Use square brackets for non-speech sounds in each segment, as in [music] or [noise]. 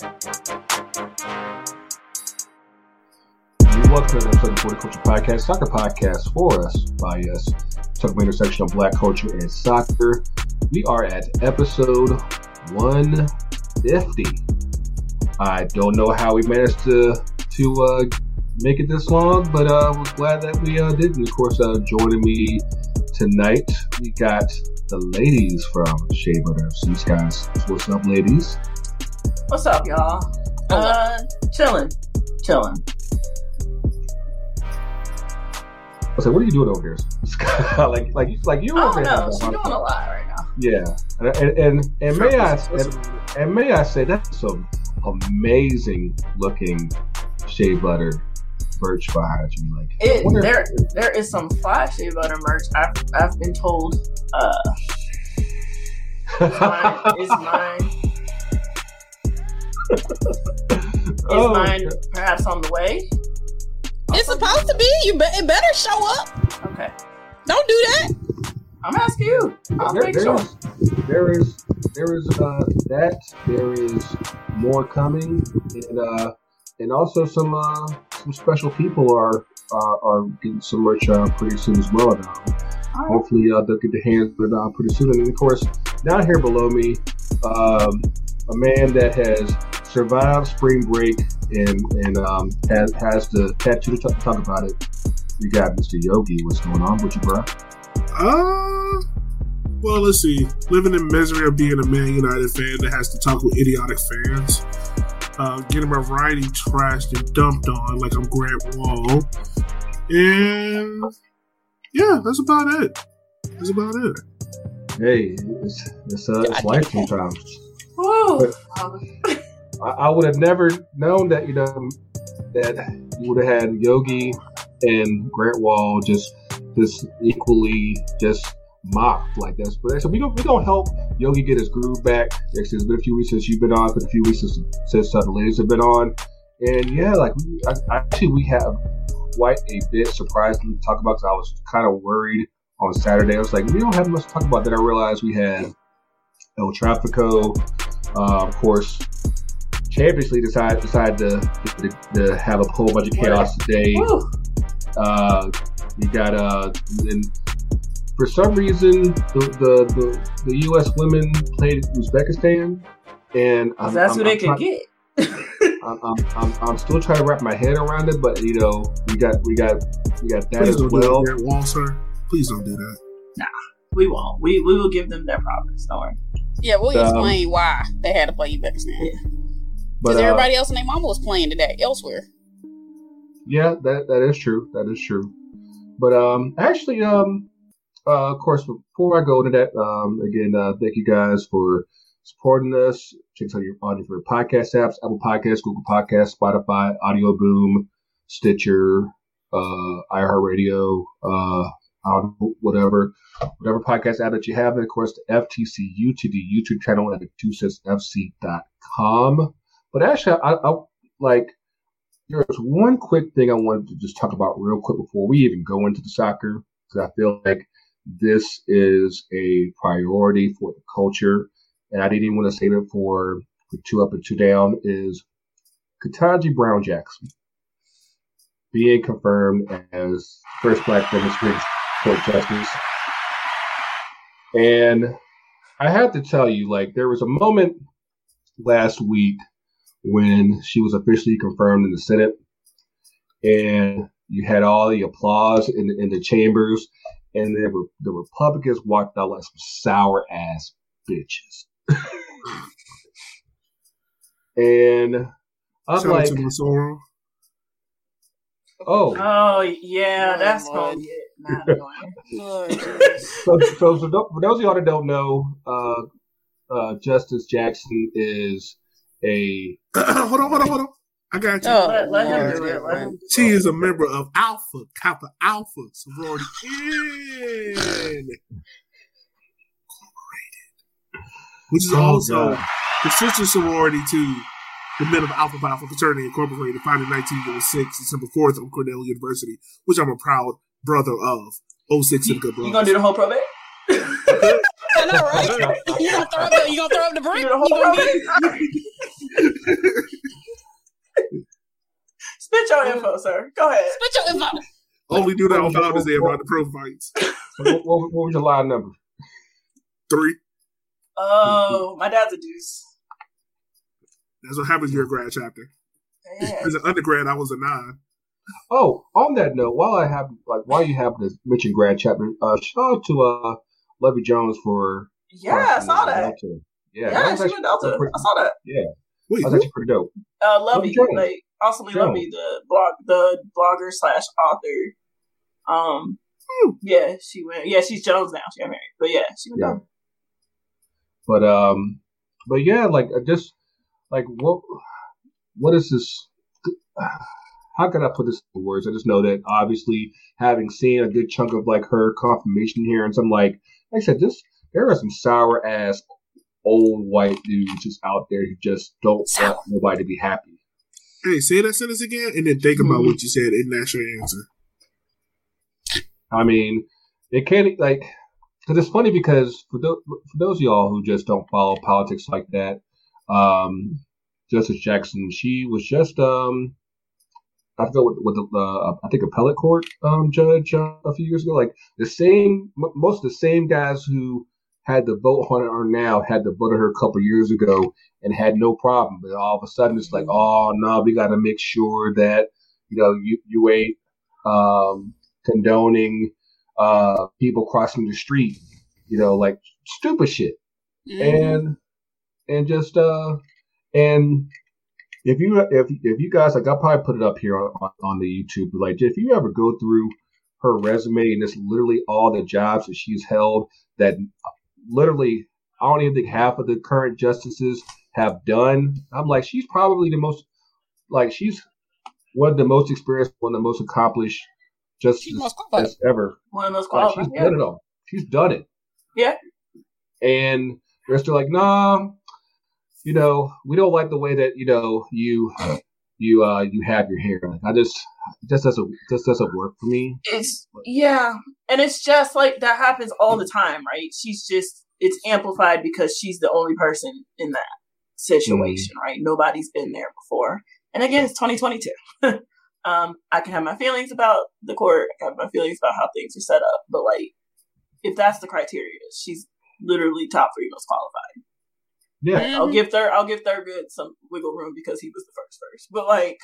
Welcome to the episode of the Culture Podcast, soccer podcast for us, by us, talking about intersection of black culture and soccer. We are at episode 150. I don't know how we managed to to uh, make it this long, but uh, we're glad that we uh, did. And of course, uh, joining me tonight, we got the ladies from Shea Butter FC. Guys, what's up, ladies? What's up, y'all? Uh, chilling, chilling. I said, "What are you doing over here?" [laughs] like, like, like you I over don't there. know. having She's a doing lot a lot right now. Yeah, and and and, and may I and, and may I say that's some amazing looking shea butter birch behind you. Like, It, wonder- there, there is some fly shea butter merch. I've, I've been told. Uh, mine, is mine, [laughs] is Oh, mine perhaps on the way? It's supposed to be. You be- it better show up. Okay, Don't do that. I'm asking you. I'll there, make there sure. is there is there is uh, that there is more coming and uh, and also some uh, some special people are uh, are getting some merch uh, pretty soon as well now. All right. Hopefully uh, they'll get their hands on it uh, pretty soon. And of course, down here below me, um, a man that has survived spring break and and um, has, has the tattoo to talk, talk about it. We got Mr. Yogi. What's going on with you, bro? Uh, well, let's see. Living in misery of being a Man United fan that has to talk with idiotic fans. Uh, getting my writing trashed and dumped on like I'm Grant Wahl. And yeah, that's about it. That's about it. Hey, it's it's, uh, it's life sometimes. Woo. [laughs] I, I would have never known that you know that you would have had Yogi and Grant Wahl just just equally just mocked like this. But so we don't we don't help Yogi get his groove back. It's been a few weeks since you've been on. It's been a few weeks since since uh, the ladies have been on. And yeah, like we, I, actually we have quite a bit surprisingly to talk about because I was kind of worried on Saturday. I was like, we don't have much to talk about. Then I realized we had El Trafico, uh, of course. Champions League decided decided to, to, to have a whole bunch of chaos today. Uh, you got uh, and for some reason the, the the the U.S. women played Uzbekistan, and I'm, That's I'm, who they I'm could try- get. I'm, I'm, I'm, I'm still trying to wrap my head around it, but you know we got we got we got that Please as don't well. do that, Grant Wahl, sir. Please don't do that. We won't. We we will give them their promise. Don't worry. Yeah, we'll Um, explain why they had to play Uzbekistan. Yeah. But uh, everybody else and their mama was playing today elsewhere. Yeah, that that is true. That is true. But um, actually, um, uh, of course, before I go into that, um, again, uh, thank you guys for supporting us. Check us out your on your favorite podcast apps: Apple Podcasts, Google Podcasts, Spotify, Audio Boom, Stitcher, uh, iHeartRadio, uh, whatever, whatever podcast app that you have. And of course, the FTC UTD YouTube channel at 2sfc.com. But actually, I, I like there's one quick thing I wanted to just talk about real quick before we even go into the soccer, because I feel like this is a priority for the culture, and I didn't even want to save it for, for two up and two down. Is Ketanji Brown Jackson being confirmed as first black women's Supreme Court justice? And I have to tell you, like, there was a moment last week when she was officially confirmed in the Senate, and you had all the applause in the, in the chambers, and there were the Republicans walked out like some sour ass bitches, [laughs] and I'm Shout like, to oh, Oh yeah, Oh, that's Lord. gonna get mad annoying. Lord Jesus. so, so, so th- for those of y'all that don't know, uh, uh, Justice Jackson is a [clears throat] hold on, hold on, hold on. I got you. Oh, Let- let him do it, let him She is a member of Alpha Kappa Alpha sorority in which is Oh, also God. the sister sorority to the men of Alpha Phi Alpha Fraternity Incorporated, founded in 1906, December 4th on Cornell University, which I'm a proud brother of. 06 and good You gonna do the whole probate? [laughs] [laughs] I know, right? [laughs] You gonna throw up the, you gonna throw up the brick? You You whole gonna be, probate? Spit your info, sir. Go ahead. Spit your info. Only do that on Father's Day about the pro fights. what, what, what was your line number? Three. Oh, my dad's a deuce. That's what happens. You're a grad chapter. Yeah. As an undergrad, I was a nine. Oh, on that note, while I have like while you have to mention grad chapter, uh, shout out to uh Luvvie Jones for Yeah, I saw that. Delta. Yeah, Yeah, that was she actually went Delta. pretty- I saw that. Yeah, Wait, that was who? actually pretty dope. Uh, Luvvie, Jones. like awesomely Jones. Luvvie, the blog, the blogger slash author. Um, Hmm. yeah, she went. Yeah, she's Jones now. She got married, but yeah, she went Yeah. down. But um, but yeah, like uh, just like what what is this? How can I put this in words? I just know that obviously having seen a good chunk of like her confirmation here, and some like like I said, this there are some sour ass old white dudes just out there who just don't Sour. want nobody to be happy. Hey, say that sentence again, and then think about Hmm. what you said, and that's your answer. I mean, it can't like because it's funny because for, tho- for those of y'all who just don't follow politics like that, um, Justice Jackson, she was just um, I forgot what, what the uh, I think appellate court um judge uh, a few years ago. Like the same, m- most of the same guys who had the vote on her now had the vote on her a couple years ago and had no problem. But all of a sudden, it's like, oh no, we got to make sure that you know you you ain't um, condoning uh, people crossing the street, you know, like stupid shit, Mhm. and and just uh, and if you if if you guys like, I'll probably put it up here on, on, on the YouTube. Like, if you ever go through her resume and it's literally all the jobs that she's held, that literally I don't even think half of the current justices have done. I'm like, she's probably the most like she's one of the most experienced, one of the most accomplished justices She's most qualified. that's ever One of those like, qualified. she's yeah. done it all. She's done it. Yeah. And they're still like, nah, you know, we don't like the way that, you know, you you uh you have your hair. Like I just it just doesn't just doesn't work for me. It's yeah, and it's just like that happens all the time, right? She's just it's amplified because she's the only person in that situation, right? Nobody's been there before, and again, it's 2022. [laughs] um, I can have my feelings about the court, I can have my feelings about how things are set up, but like, if that's the criteria, she's literally top three most qualified. Yeah. I'll Mhm. give Thur I'll give Thurgood some wiggle room because he was the first first. But like,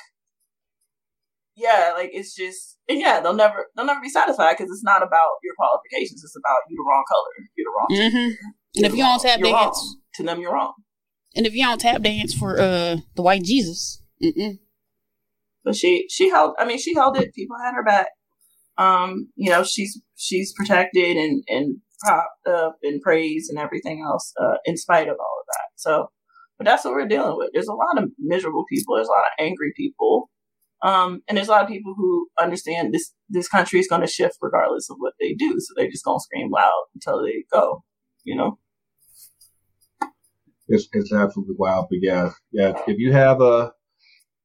yeah, like it's just and yeah, they'll never they'll never be satisfied because it's not about your qualifications. It's about you the wrong color, you're the wrong. Mhm. And if you don't tap you're dance, wrong. to them, you're wrong. and if you don't tap dance for uh the white Jesus, mm-mm. But she she held. I mean, she held it. People had her back. Um, you know, she's she's protected and and propped up and praised and everything else, uh, in spite of all of that. So, but that's what we're dealing with. There's a lot of miserable people. There's a lot of angry people. Um, and there's a lot of people who understand this this country is going to shift regardless of what they do. So they're just going to scream loud until they go. You know. It's it's absolutely wild. But yeah, yeah. If you have a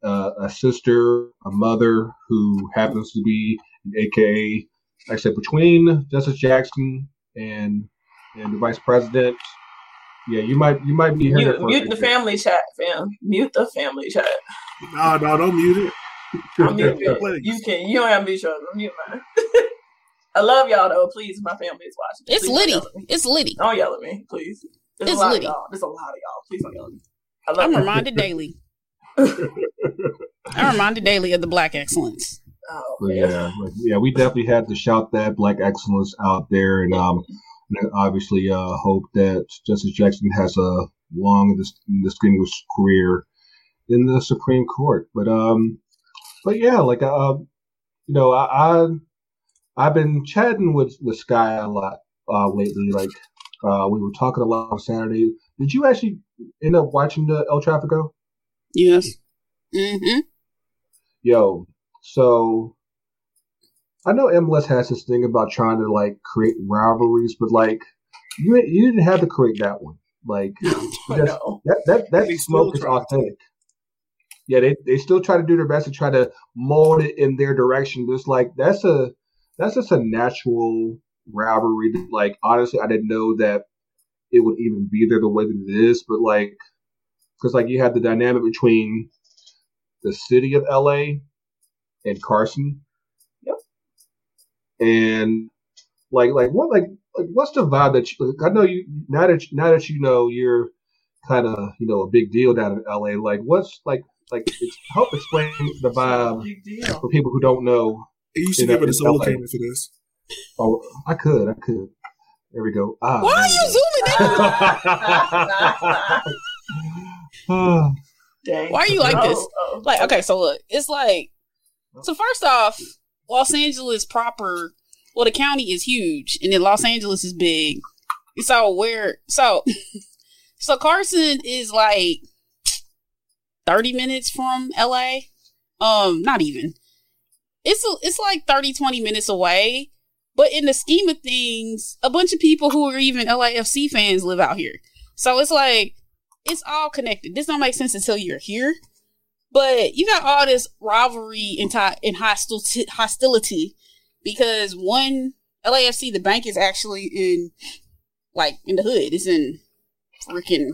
a, a sister, a mother who happens to be an AKA, like I said, between Justice Jackson and and the vice president, yeah, you might you might be Mute, mute the family chat, fam. Mute the family chat. No, no, don't mute it. I'm mute it. You can. You don't have to be sure. I'm mute mine. [laughs] I love y'all though. Please, my family is watching. it's Please don't litty. yell at me. It's litty. Don't yell at me, please. There's It's a lot litty. of y'all. There's a lot of y'all. Please don't yell at me. I love I'm you. reminded daily. [laughs] I'm reminded daily of the black excellence. Oh, yeah, yeah, we definitely had to shout that black excellence out there, and um, and obviously uh, hope that Justice Jackson has a long and distinguished career in the Supreme Court. But um, but yeah, like uh, you know, I, I I've been chatting with with Sky a lot uh lately. Like uh, we were talking a lot on Saturday. Did you actually end up watching the El Trafico? Yes. Mm-hmm. Yo, so I know MLS has this thing about trying to like create rivalries, but like you you didn't have to create that one. Like [laughs] that that that smoke is authentic. Yeah, they they still try to do their best to try to mold it in their direction. It's like that's a that's just a natural rivalry. Like honestly, I didn't know that it would even be there the way that it is. But like, because like you have the dynamic between the city of LA and Carson. Yep. And like like what like, like what's the vibe that you? I know you now that now that you know you're kind of you know a big deal down in LA. Like what's like like it's, help explain the vibe for people who don't know. You should give it a in solo LA. camera for this. Oh, I could, I could. There we go. Ah, Why are you zooming in? [laughs] [sighs] Dang. Why are you like this? Like, okay, so look, it's like, so first off, Los Angeles proper, well, the county is huge, and then Los Angeles is big. So where, so, [laughs] so Carson is like thirty minutes from LA. Um, not even. It's a, it's like 30, 20 minutes away. But in the scheme of things, a bunch of people who are even LAFC fans live out here. So it's like it's all connected. This don't make sense until you're here. But you got all this rivalry and, ti- and hostility, hostility because one LAFC, the bank is actually in like in the hood. It's in freaking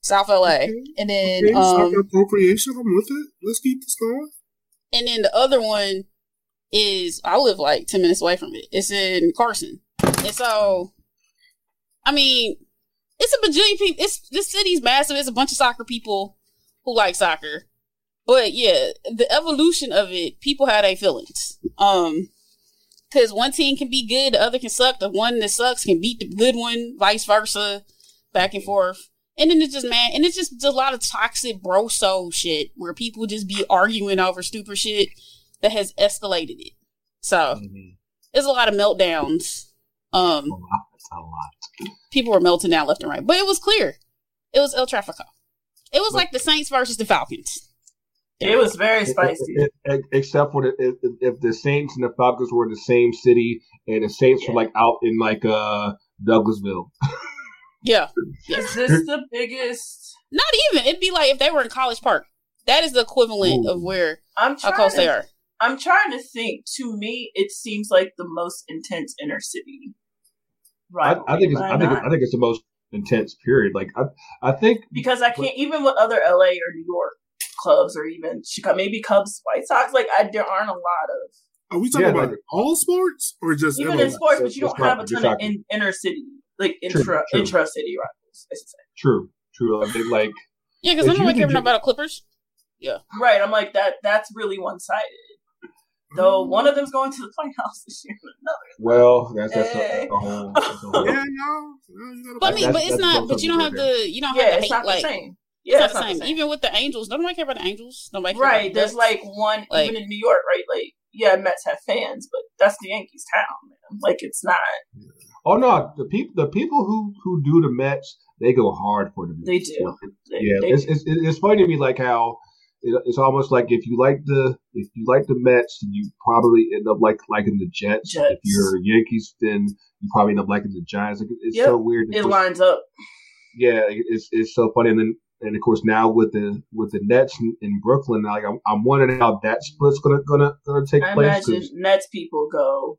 South LA, Okay. and then Okay, um, appropriation. I'm with it. Let's keep this going. and then the other one is I live like ten minutes away from it. It's in Carson, and so I mean, it's a bajillion people. It's this city's massive. It's a bunch of soccer people who like soccer, but yeah, the evolution of it, people have their feelings. Um, because one team can be good, the other can suck. The one that sucks can beat the good one, vice versa, back and forth. And then it's just man, and it's just a lot of toxic bro soul shit where people just be arguing over stupid shit that has escalated it. So Mhm. there's a lot of meltdowns. Um, A lot. That's a lot. people were melting down left and right, but it was clear. It was El Trafico. It was But- like the Saints versus the Falcons. It was very spicy. It- it- except for the, if, if the Saints and the Falcons were in the same city, and the Saints were like out in like uh Douglasville. [laughs] Yeah, Is this the biggest? not even. It'd be like if they were in College Park. That is the equivalent Ooh. of where I'm how trying. close to, they are. I'm trying to think. To me, it seems like the most intense inner city. Right. I think it's I think I think it's the most intense period. Like I I think because I can't even with other LA or New York clubs or even Chicago, maybe Cubs, White Sox. Like I, there aren't a lot of Are we talking Yeah, about like- all sports or just even LA? in sports, but you don't have a ton of in, inner city like intra true. intra city rivals. I should say. true, true. I think like Yeah, because I'm you not caring could about Clippers. Yeah, Right. I'm like that. That's really one sided. Though one of them's going to the [laughs] playoffs this year, and another. well, that's that's a, Hey. a whole. [laughs] That's a whole Yeah, no. no But I mean, but it's not. But you don't have right the. You don't Yeah, have to it's hate not the like. same. It's Yeah, not it's the not same. the same. Even with the Angels, nobody care about the Angels. Nobody care Right. About the There's like one Like- even in New York, right? Like yeah, Mets have fans, but that's the Yankees town, man. Like it's not. Oh no, the people the people who who do the Mets they go hard for the Mets. They do. They, Yeah, they- it's, it's it's funny to me like how it, it's almost like if you like the if you like the Mets, then you probably end up like liking the Jets. Jets. If you're Yankees, then you probably end up liking the Giants. Like, it's Yep. so weird. it lines up. yeah, it's it's so funny. And then and of course now with the with the Nets in, in Brooklyn, like I'm, I'm wondering how that split's gonna gonna gonna take I place. imagine 'cause Nets people go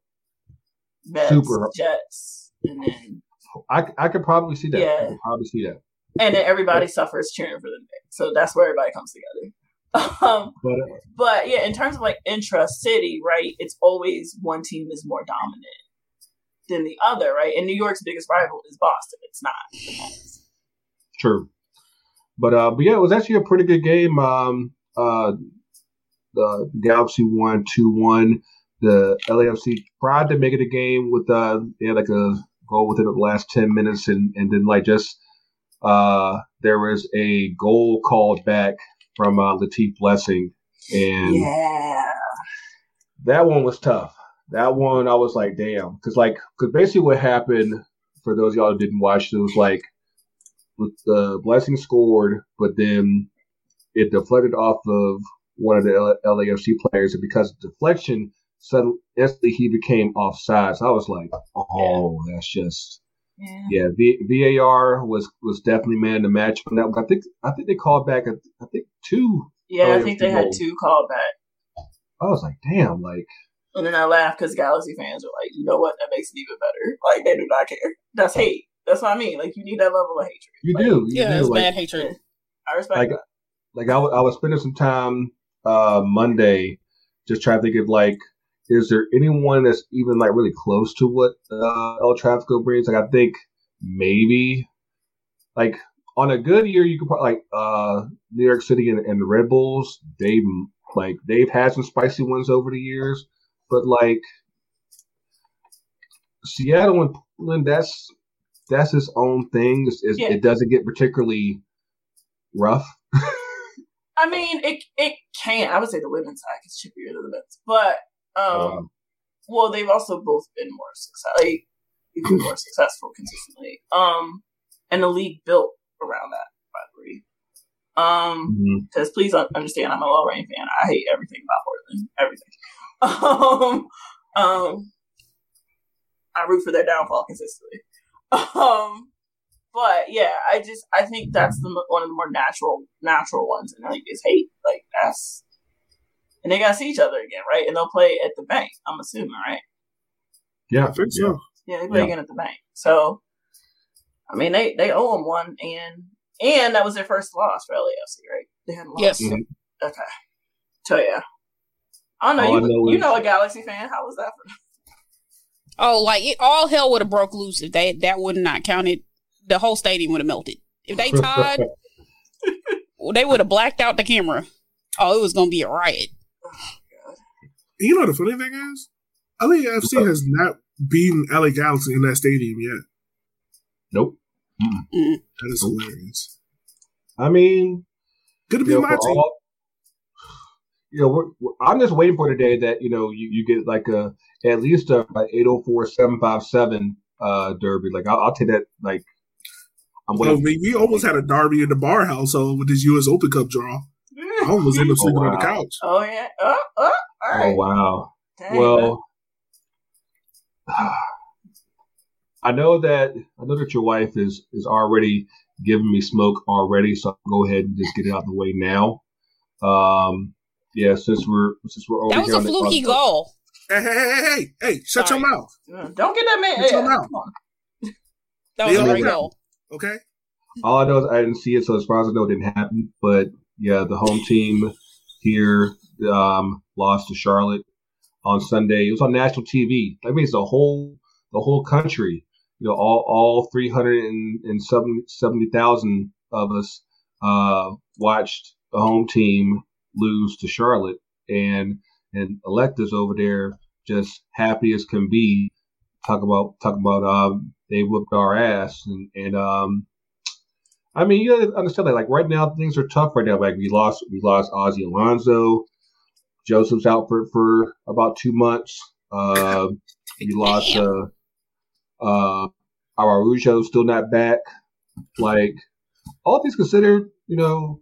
Mets, Super. Jets, and then I I could probably see that. I Yeah. could probably see that. and then everybody suffers cheering for the Knicks. So that's where everybody comes together. [laughs] Um, But uh, but yeah, in terms of like intra city, right? It's always one team is more dominant than the other, right? And New York's biggest rival is Boston. It's not. True. But uh, but yeah, it was actually a pretty good game. Um, uh, the Galaxy won two one. The LAFC tried to make it a game with uh, they had like a goal within the last ten minutes, and and then like just uh, there was a goal called back from uh, Latif Blessing, and Yeah. that one was tough. That one I was like, damn, because like, because basically what happened for those of y'all who didn't watch, it was like with the blessing scored, but then it deflected off of one of the L- LAFC players, and because of deflection, suddenly he became offside. So I was like, oh, that's just Yeah. yeah. V- VAR was was definitely man the match on that. one. I think I think they called back. I think two. Yeah, I think they had two called back. I was like, damn, like. And then I laughed because Galaxy fans are like, you know what? That makes it even better. Like, they do not care. That's hate. That's what I mean. Like, you need that level of hatred. You Like, do, you Yeah, do. it's like, bad hatred. I respect Like, that. like I wa- I was spending some time uh Monday just trying to think of like, is there anyone that's even like really close to what uh, El Tráfico brings? Like, I think maybe like on a good year, you could probably like uh, New York City and, and the Red Bulls. They like they've had some spicy ones over the years, but like Seattle and Portland, that's that's its own thing. It's, it's, Yeah. It doesn't get particularly rough. [laughs] I mean, it it can. I would say the women's side is chippier than the men's, but um, Um, well, they've also both been more success, like, even more successful consistently. Um, and the league built around that, way. Um, because please understand, I'm a OL Reign fan. I hate everything about Portland, everything. [laughs] Um, um, I root for their downfall consistently. Um, but yeah, I just I think that's the one of the more natural natural ones, and I think is hate. Like that's, and they gotta see each other again, right? And they'll play at the bank. I'm assuming, right? Yeah, I think so. Yeah, they play Yeah. again at the bank. So, I mean, they they owe them one, and and that was their first loss for LAFC, right? They hadn't lost. Yes. Mhm. Okay. So yeah. I know. All I you, know you is- know a Galaxy fan. How was that for them? Oh, like it all hell would have broke loose if they that would not counted. The whole stadium would have melted. If they tied, [laughs] they would have blacked out the camera. Oh, it was gonna be a riot. You know the funny thing is, LAFC has not beaten LA Galaxy in that stadium yet. Nope. Mm. That is hilarious. I mean, Good to be you know, my for team. all, you know, we're, we're, I'm just waiting for the day that you know you, you get like a at least a, a 804 uh derby. Like I'll, I'll take that. Like I'm I mean, we almost had a derby in the bar household with this U.S. Open Cup draw. I almost ended up sleeping on the [laughs] couch. Oh yeah. Oh, oh, all Oh wow. Dang, Well, [sighs] [sighs] I know that I know that your wife is is already giving me smoke already, so I'll go ahead and just get it out of the way now. Um, yeah, since we're since we're over That was here a on the- fluky goal. Hey, hey, hey, hey, hey, hey, shut Sorry. your mouth, don't get that man. It's Yeah, all out. [laughs] That was Yeah, a great goal. okay? All I know is I didn't see it, so as far as I know, it didn't happen. But yeah, the home team here um, lost to Charlotte on Sunday. It was on national TV. That means the whole the whole country, you know, all all three hundred and seventy thousand of us uh, watched the home team lose to Charlotte, and and Electa's over there just happy as can be. Talk about talk about um, they whooped our ass, and and um, I mean, you gotta understand that. Like right now, things are tough right now. Like we lost, we lost Ozzie Alonso. Josef's out for, for about two months. Uh, we lost uh, uh, Araújo still not back. Like all things considered, you know,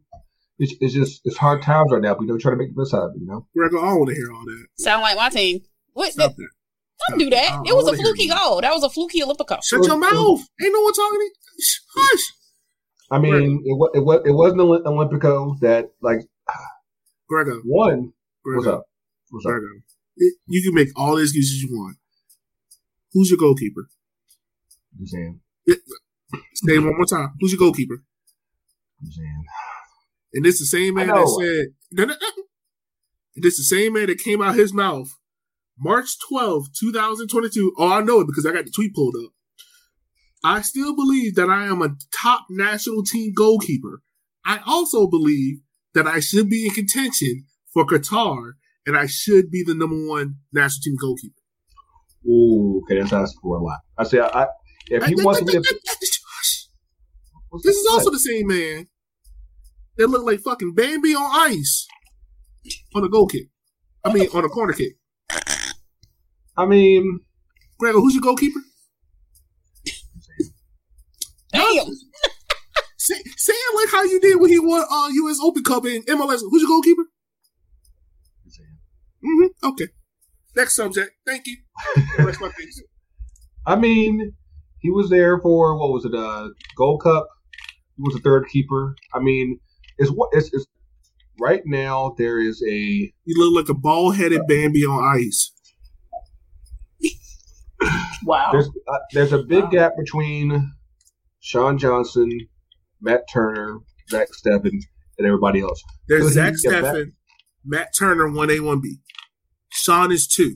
it's, it's just it's hard times right now. But you know, trying to make the best out of it. You know. Greg, I don't want to hear all that. Sound like my team. What? Stop That, that. don't do that. I- It was a wanna fluky goal. That was a fluky Olympico. Shut your mouth. Ain't no one talking to you. Hush. I mean, it, wa- it was it wasn't Olymp- Olympico that like Grego, won. What's up? What's up? It- You can make all the excuses you want. Who's your goalkeeper? Saying. Say one more time. Who's your goalkeeper? And this the same man that said, no, no, no. This the same man that came out his mouth March 12, 2022. Oh, I know it because I got the tweet pulled up. I still believe that I am a top national team goalkeeper. I also believe that I should be in contention for Qatar and I should be the number one national team goalkeeper. Ooh, okay, that's asking for a lot. I say, I if he wants to be, a, This is also the same man that looked like fucking Bambi on ice on a goal kick. I mean, on a corner kick. I mean, Gregor, who's your goalkeeper? Damn. Say, say it like how you did when he won uh, U.S. Open Cup in MLS. Who's your goalkeeper? Mm-hmm. Okay. Next subject. Thank you. [laughs] Rest my case. I mean, he was there for what was it? Uh, Gold Cup. He was the third keeper. I mean, it's what it's, it's right now. There is a You look like a bald-headed Bambi on ice. Wow. there's uh, there's a big gap between Sean Johnson, Matt Turner, Zach Steffen, and everybody else. There's Could he Zach get back? Steffen, Matt Turner, 1A, 1B. Sean is two.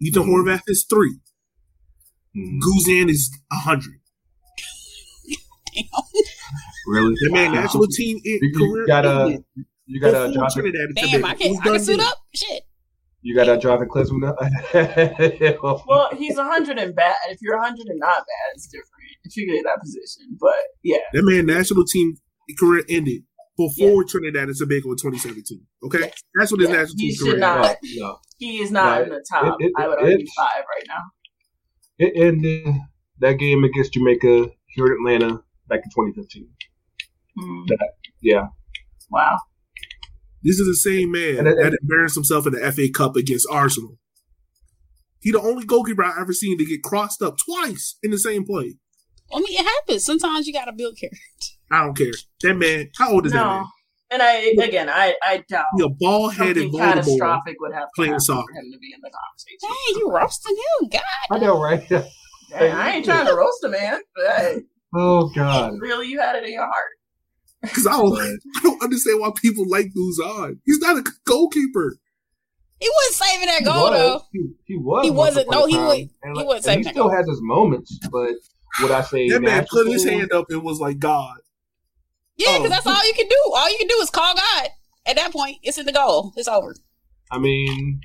Ethan Mhm. Horvath is three. Mhm. Guzan is a hundred. [laughs] Really? That man, Wow. national team in, You, career. you got a you got a before Jonathan Trinidad Damn, I can I can suit up. Shit. you got a Jonathan [laughs] Klinsmann. Well, he's a hundred and bad. If you're a hundred and not bad, it's different. If you get in that position, but yeah, That man, national team career ended before Trinidad and Tobago in 2017. Okay, Yes. that's what his Yeah, national he team should career. not- ended. no, no. he is not No, in the top. it- it- I would argue it's- five right now. It ended that game against Jamaica here in Atlanta back in 2015. Hmm. Yeah, Wow. This is the same man And it- that embarrassed himself in the FA Cup against Arsenal. He the only goalkeeper I've ever seen to get crossed up twice in the same play. I mean, it happens. Sometimes you gotta build character. I don't care. That man, how old is that man? And I again, I I doubt He a bald headed catastrophic would have to playing happen soccer. for him to be in the conversation. Dang, you roasting him, God. I know, right? [laughs] Dang, I ain't trying to roast a man, but oh God. [laughs] really, you had it in your heart. Because I don't, [laughs] I don't understand why people like Guzan. He's not a goalkeeper. He wasn't saving that He goal was. though. He, he was. He wasn't. No, he time. wa- And he wasn't saving He that still goal. has his moments, but would I say That man put his hand up and was like, God. Yeah, because Oh. that's all you can do. All you can do is call God. At that point, it's in the goal. It's over. I mean,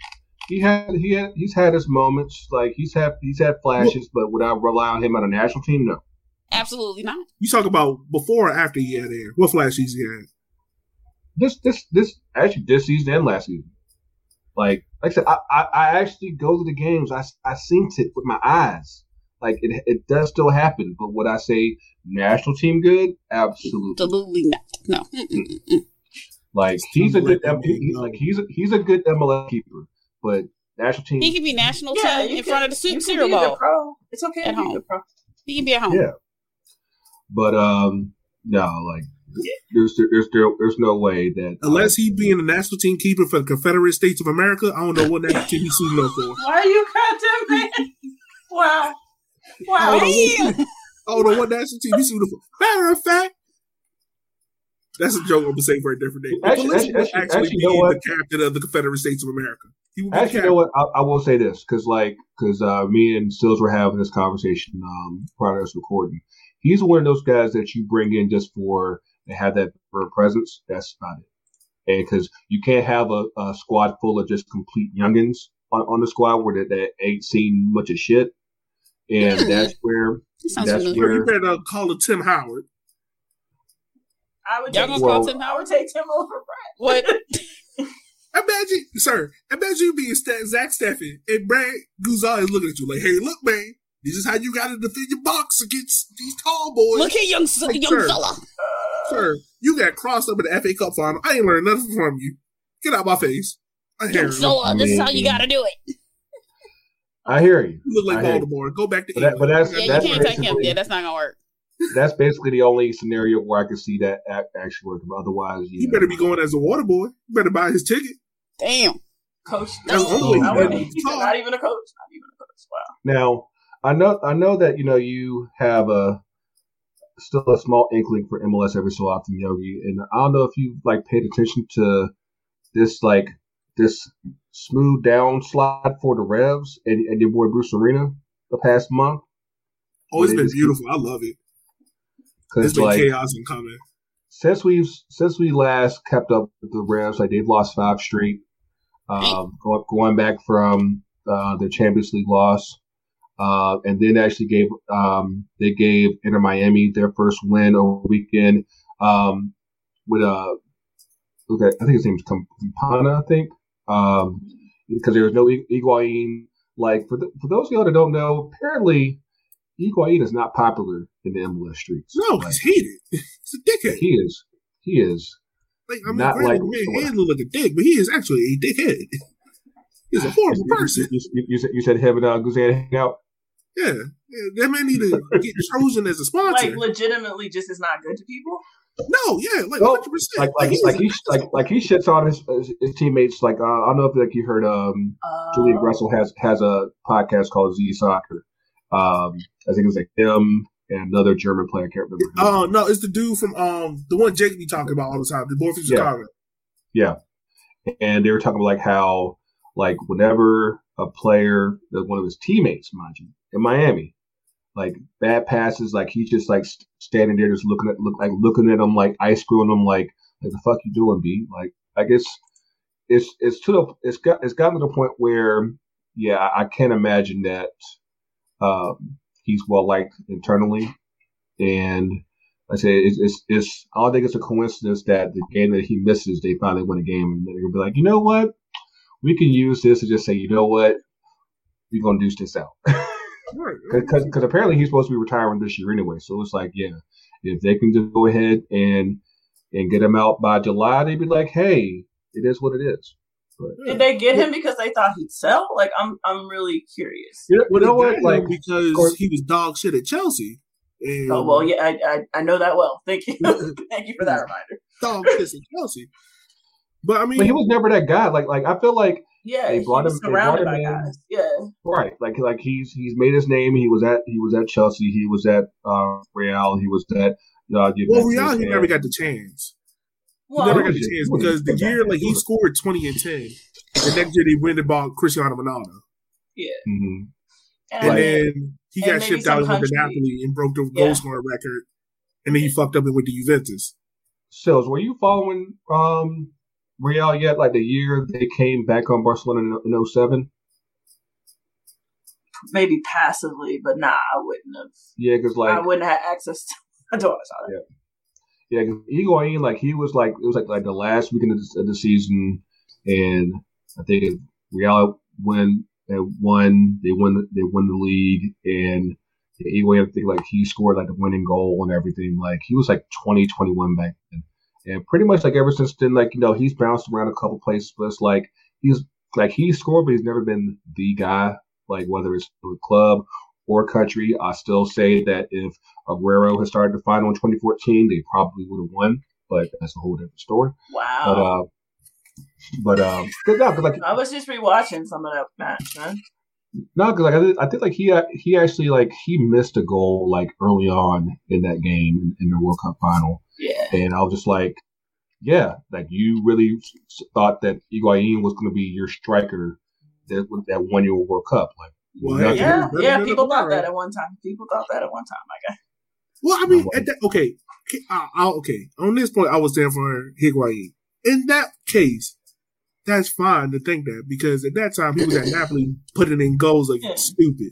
he had he had he's had his moments. Like he's had he's had flashes, but would I rely on him on a national team? No. Absolutely not. You talk about before or after he had there. What flashes he had? This this this actually this season and last season. Like like I said, I, I, I actually go to the games. I I seen it with my eyes. Like it it does still happen, but would I say national team good? Absolutely. Absolutely not. No. Mm-mm. Like he's a good Something like he- that, like he's a, he's a good MLS keeper, but national team. He can be national Yeah, team you in can- front of the you Super can the Bowl. pro. It's okay At home. He can be at home. Yeah. But um, no, like there's there's there, there's no way that Unless he being a national team keeper for the Confederate States of America, I don't know what national team he's suiting up for. Why are you goddamn man? [laughs] Wow. Wow. Damn. I don't know what national team he's suiting for. Matter of fact, that's a joke I'm gonna say for a different day. Actually- Felicity actually- will actually, actually, you know what? the captain of the Confederate States of America. He will be Actually, you know what? I, I will say this because, like, because uh, me and Stills were having this conversation um, prior to us recording. He's one of those guys that you bring in just for to have that for a presence. That's about it. And because you can't have a, a squad full of just complete youngins on, on the squad where that, that ain't seen much of shit. And that's where That That's familiar. Bro, you better uh, call it Tim Howard. I would Y'all take gonna Well- call Tim I Howard? would take Tim over Brad. What? [laughs] Imagine, sir, imagine you being Sta- Zach Steffen and Brad Guzan is looking at you like, hey, look, man, this is how you got to defend your box against these tall boys. Look here, young, Like, young sir. fella. Sir, you got crossed up in the FA Cup final. I ain't learned nothing from you. Get out my face. I Young fella. This is how you gotta do it. I hear you. You look like I hear you. Baltimore. Go back to But, that, but that's Yeah, you that's can't take him. Yeah, that's not gonna work. [laughs] that's basically the only scenario where I can see that actually working. Otherwise, yeah. You better be going as a water boy. You better buy his ticket. Damn. Coach. That's No, only wouldn't- one he not even a coach. Not even a coach. Wow. Now, I know I know that you know you have a still a small inkling for MLS every so often, Yogi, and I don't know if you've like paid attention to this like this smooth down slide for the Revs and, and your boy Bruce Arena the past month Oh, it's It been is- beautiful. I love it. It's because been like chaos and coming. since we've since we last kept up with the Revs, like they've lost five straight. Um, going, going back from uh, the Champions League loss, uh, and then actually gave um, they gave Inter Miami their first win over the weekend um, with uh, okay, I think his name's Campana, I think, um, because there was no Hig- Higuain. Like for the, for those of y'all that don't know, apparently Higuain is not popular in the MLS streets. No, Like, he's hated. He's a dickhead. he is. He is. Like, I mean, Not granted, like- the man can like a dick, but he is actually a dickhead. [laughs] He's a horrible person. You, you, you said, you said him and uh, Guzan hang out. Yeah. yeah, that man need to get [laughs] chosen as a sponsor. Like legitimately, just is not good to people. No, yeah, like No, 100%. Like like like a- he like like he shits on his his, his teammates. Like uh, I don't know if like you heard um Uh, Julian Russell has has a podcast called Z Soccer. Um, I think it was like him and another German player. I can't remember. his Oh no, it's the dude from um the one Jake be talking about all the time, the boy from Chicago. Yeah. Chicago. and they were talking about like how like whenever a player, one of his teammates, mind you, in Miami, like bad passes, like he's just like standing there, just looking at look like looking at them, like ice screwing them, like like the fuck you doing, B? Like I guess it's it's to the it's got it's gotten to the point where yeah, I can't imagine that um, he's well liked internally, and I say it's, it's, it's I don't think it's a coincidence that the game that he misses, they finally win a game, and then they're gonna be like, you know what, we can use this to just say, you know what, we're gonna deuce this out. [laughs] Because because apparently he's supposed to be retiring this year anyway, so it's like, yeah, if they can just go ahead and and get him out by July, they'd be like, hey, it is what it is. But, Did they get him because they thought he'd sell? Like, I'm I'm really curious. You know, you know what? Like because course, he was dog shit at Chelsea. And, oh well, yeah, I, I, I know that well. Thank you, [laughs] thank you for that reminder. Dog shit at Chelsea. But I mean, but he was never that guy. Like like I feel like yeah, they brought him. Surrounded by guys. Yeah, right. Like like he's he's made his name. He was at he was at Chelsea. He was at uh, Real. He was at uh, well, Real. He never got the chance. Well, he never got the chance because the year like he scored twenty and ten. The next year they went and bought Cristiano Ronaldo. Yeah. Mm-hmm. And, and then he got shipped out with the Napoli and broke the yeah. goal scoring record. And then he fucked up and went to Juventus. Sales, were you following um, Real yet? Like the year they came back on Barcelona in, in 07? Maybe passively, but nah, I wouldn't have. Yeah, because like I wouldn't have access to. I don't know. Yeah. Yeah, Higuain, like he was like it was like like the last weekend of the, of the season, and I think Real win they won they won they won the league and Higuain I think like he scored like the winning goal and everything like he was like 20 21 back then and pretty much like ever since then like you know he's bounced around a couple places but it's like he's like he scored but he's never been the guy like whether it's the club or country. I still say that if Aguero had started the final in 2014, they probably would have won, but that's a whole different story. Wow. But uh, but um, cause, no, cause like I was just rewatching some of that match, man. No, because like I, did, I think like he he actually like he missed a goal like early on in that game in, in the World Cup final. Yeah, and I was just like, yeah, like you really thought that Higuain was going to be your striker that that won your World Cup. Like, well, yeah, yeah, people thought that at one time. People thought that at one time, I guess. Well, I mean, at that, okay, I, uh, I, okay. On this point, I was there for Higuain. In that case, that's fine to think that because at that time he was at Napoli putting in goals like yeah. stupid.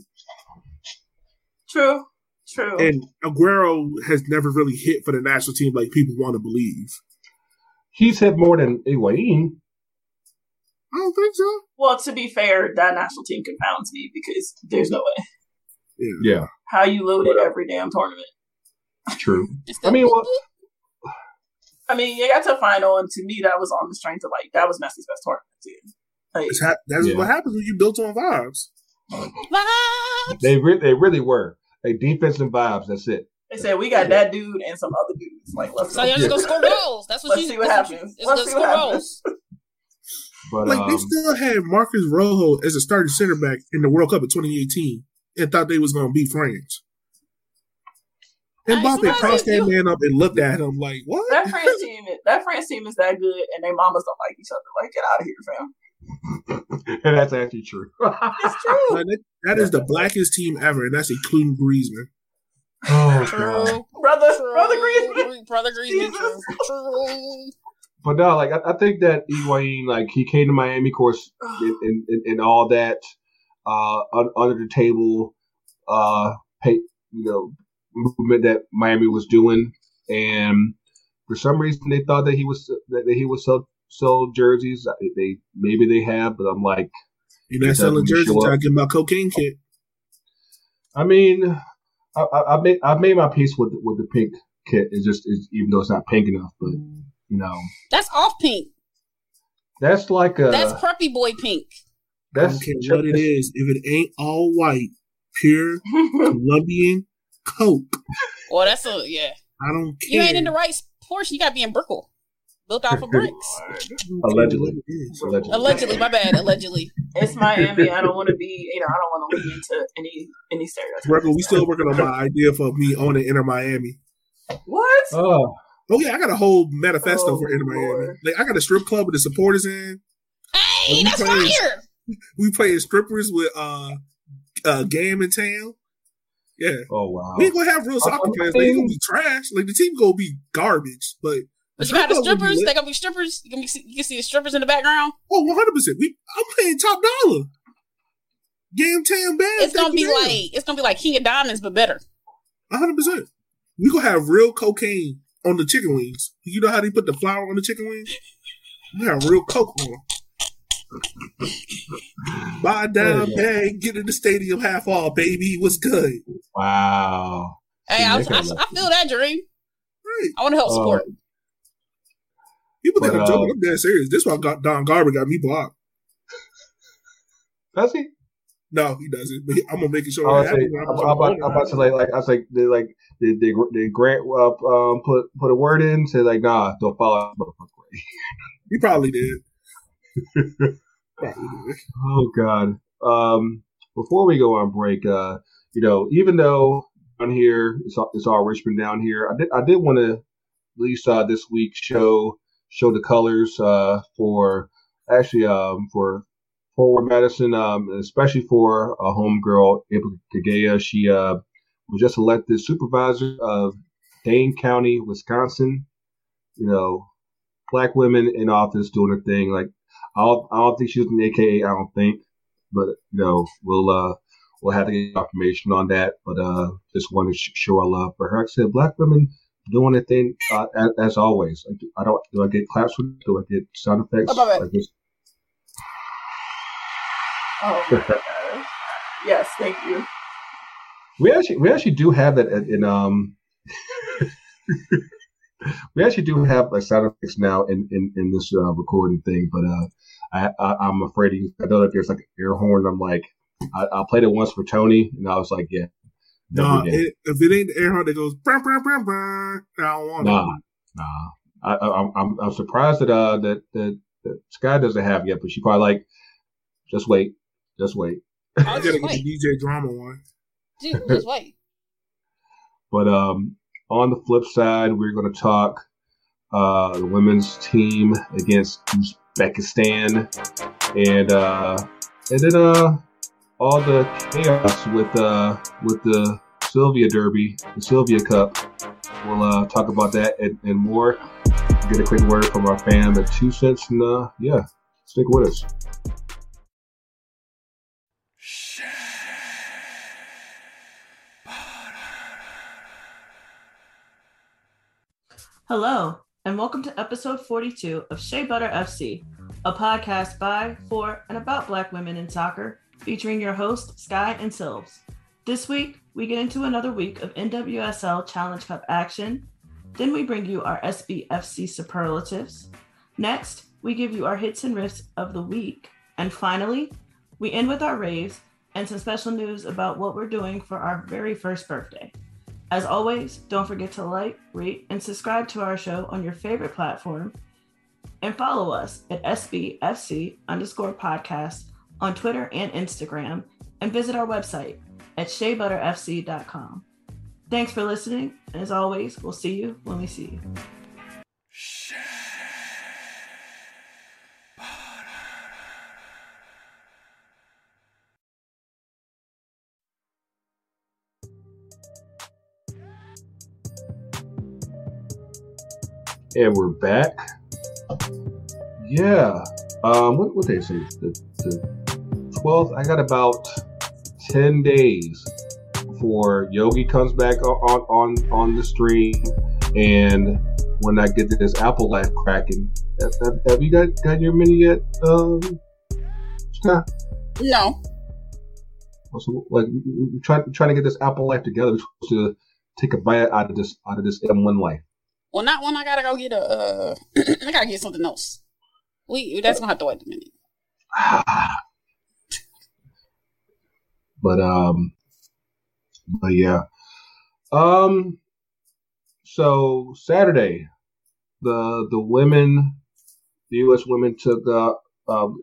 True, true. And Aguero has never really hit for the national team like people want to believe. He's hit more than Higuain. I don't think so. Well, to be fair, that national team confounds me because there's no way. Yeah. yeah. How you load it every damn tournament. True. [laughs] I mean, well, I mean, you got to final, and to me, that was on the strength of like that was Messi's best tournament too. Like, ha- that's yeah. what happens when you built on vibes. Vibes. They re- they really were. Like defense and vibes. That's it. They said we got that dude and some other dudes. Like let's so y'all just go score goals. That's what let's you. See what happens. You, let's see what happens. But, like um, they still had Marcos Rojo as a starting center back in the World Cup of 2018, and thought they was going to beat France. And Mbappe crossed that man up and looked at him like, "What?" That France team, is, that France team is that good, and their mamas don't like each other. Like, get out of here, fam. and [laughs] that's actually true. it's true. that, that is the blackest team ever, and that's including Griezmann. Oh, true. God. brother, true. brother Griezmann, brother Griezmann, true. true. But no, like I, I, think that Higuain, like he came to Miami, of course, [sighs] and, and, and all that uh, under the table, uh, pay, you know, movement that Miami was doing, and for some reason they thought that he was that he was sell sell jerseys. They maybe they have, but I'm like, you're not selling jerseys talking about cocaine kit. I mean, I, I, I made I made my peace with with the pink kit. It's just it's, even though it's not pink enough, but you know, that's off pink. That's like a that's preppy boy pink. That's what it is. If it ain't all white, pure [laughs] Colombian Coke. Well, that's a yeah. I don't care. You ain't in the right portion. You got to be in Brickell. Built off of bricks. [laughs] Allegedly. Allegedly. Allegedly. My bad. Allegedly. It's Miami. I don't want to be, you know, I don't want to lean into any any stereotypes. Rebel, we still working on my idea for me owning Inter Miami. What? Oh. Oh yeah, I got a whole manifesto oh, for Inter Miami. Like I got a strip club with the supporters in. Hey, that's fire! [laughs] we playing strippers with uh uh game in town. Yeah. Oh wow. We ain't gonna have real soccer players. They gonna be trash. Like the team gonna be garbage. But But you got the strip club gonna strippers. They gonna be strippers. You, gonna be, you can see the strippers in the background. Oh, 100 percent. We I'm paying top dollar. Game town band. It's gonna be like it's gonna be like King of Diamonds, but better. hundred percent. We gonna have real cocaine on the chicken wings. You know how they put the flour on the chicken wings? We have real coke on. 'Em. Buy down, Yeah. bag, get in the stadium half all, baby. What's good? Wow. Hey, I, I, I feel that dream. Right. I want to help Oh, support. People think But, I'm joking. uh, I'm dead serious. This why got Don Garber got me blocked. Does he? No, he doesn't. But he- I'm gonna make it sure. I it was say, happens when I'm, I'm I'm about, I'm about to like, like I was like, did like did, did, did Grant uh, um, put put a word in? Say like, nah, don't follow. that motherfucker. He probably did. [laughs] Oh God. Um, before we go on break, uh, you know, even though down here it's all, it's all Richmond down here, I did I did want to at least uh, this week show show the colors uh, for actually um, for forward Madison, um, especially for a homegirl April. She uh, was just elected supervisor of Dane County, Wisconsin. You know, black women in office doing their thing. Like I don't, I don't think she was an AKA. I don't think, but you know, we'll uh, we'll have to get confirmation on that. But uh, just want to sh- show our love for her. Like I said, black women doing their thing uh, as, as always. I don't. Do I get claps? Do I get sound effects? [laughs] My bad. Like? Oh. Yes, thank you. We actually we actually do have that in, in um. [laughs] we actually do have like sound effects now in in, in this uh, recording thing, but uh, I, I I'm afraid to use. I know that there's like an air horn. I'm like, I, I played it once for Tony, and I was like, yeah, never Nah, it, if it ain't the air horn that goes brr, brr, brr, brr, I don't want Nah, it. nah. I, I, I'm- I'm I'm surprised that uh that that, that Sky doesn't have it yet, but she probably like, just wait, just wait. I'll I gotta just get wait. the DJ drama one. Dude, just wait. [laughs] But um, on the flip side, we're going to talk uh, the women's team against Uzbekistan, and uh, and then uh, all the chaos with uh, with the Sylvia Derby, the Sylvia Cup. We'll uh, talk about that and, and more. Get a quick word from our fam at two cents, and uh, yeah, stick with us. Hello, and welcome to episode 42 of Shea Butter FC, a podcast by, for, and about Black women in soccer, featuring your hosts, Sky and Silves. This week, we get into another week of NWSL Challenge Cup action. Then we bring you our SBFC superlatives. Next, we give you our hits and riffs of the week. And finally, we end with our raves and some special news about what we're doing for our very first birthday. As always, don't forget to like, rate, and subscribe to our show on your favorite platform. And follow us at SBFC underscore podcast on Twitter and Instagram. And visit our website at sheabutterfc.com. Thanks for listening. And as always, we'll see you when we see you. And we're back. Yeah. Um, what what they say? The the twelfth. I got about ten days before Yogi comes back on on on the stream, and when I get this Apple Life cracking. Have, have, have you got got your mini yet? Um, Scott? No. So, like, we- we- we're trying trying to get this Apple Life together. We're supposed to take a bite out of this out of this M1 life. Well, not one. I gotta go get a. Uh, [clears throat] I gotta get something else. We that's gonna have to wait a minute. [sighs] but um but yeah um so saturday the the women the us women took uh um,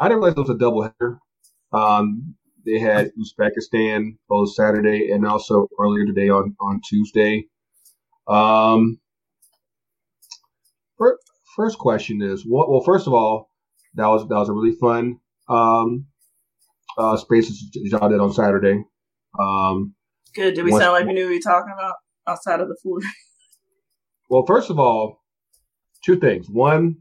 i didn't realize it was a double header um they had uzbekistan both saturday and also earlier today on on tuesday um fir- first question is what well first of all that was that was a really fun um, uh, spaces y'all did on Saturday. Um, Good. Did we Once- sound like we knew what we were talking about outside of the food? well, first of all, two things. One,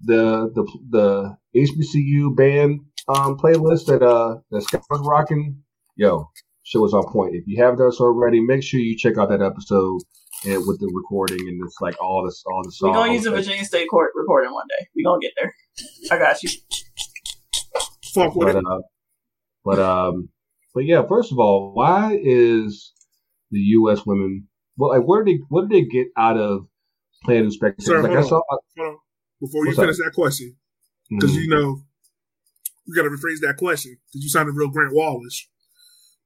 the the the HBCU band um, playlist that uh that Scott was rocking, yo, shit was on point. If you haven't done so already, make sure you check out that episode and with the recording and it's like all this all the songs. We're gonna use the Virginia State Court recording one day. We gonna get there. I got you. Fuck with but it. uh, but um, but yeah. First of all, why is the U.S. women? Well, like, what did they what did they get out of playing inspector? Sir, Like hold I saw. Hold on. Before you What's up? finish that question, because Mhm. you know you got to rephrase that question because you sounded real Grant Wallace.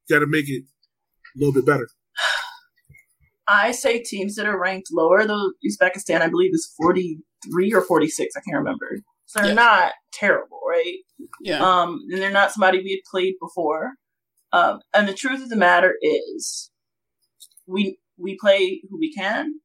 You got to make it a little bit better. I say teams that are ranked lower, though Uzbekistan, I believe, is 43 or 46. I can't remember. So they're Yeah. not terrible, right? Yeah. Um, and they're not somebody we had played before. Um, and the truth of the matter is, we we play who we can.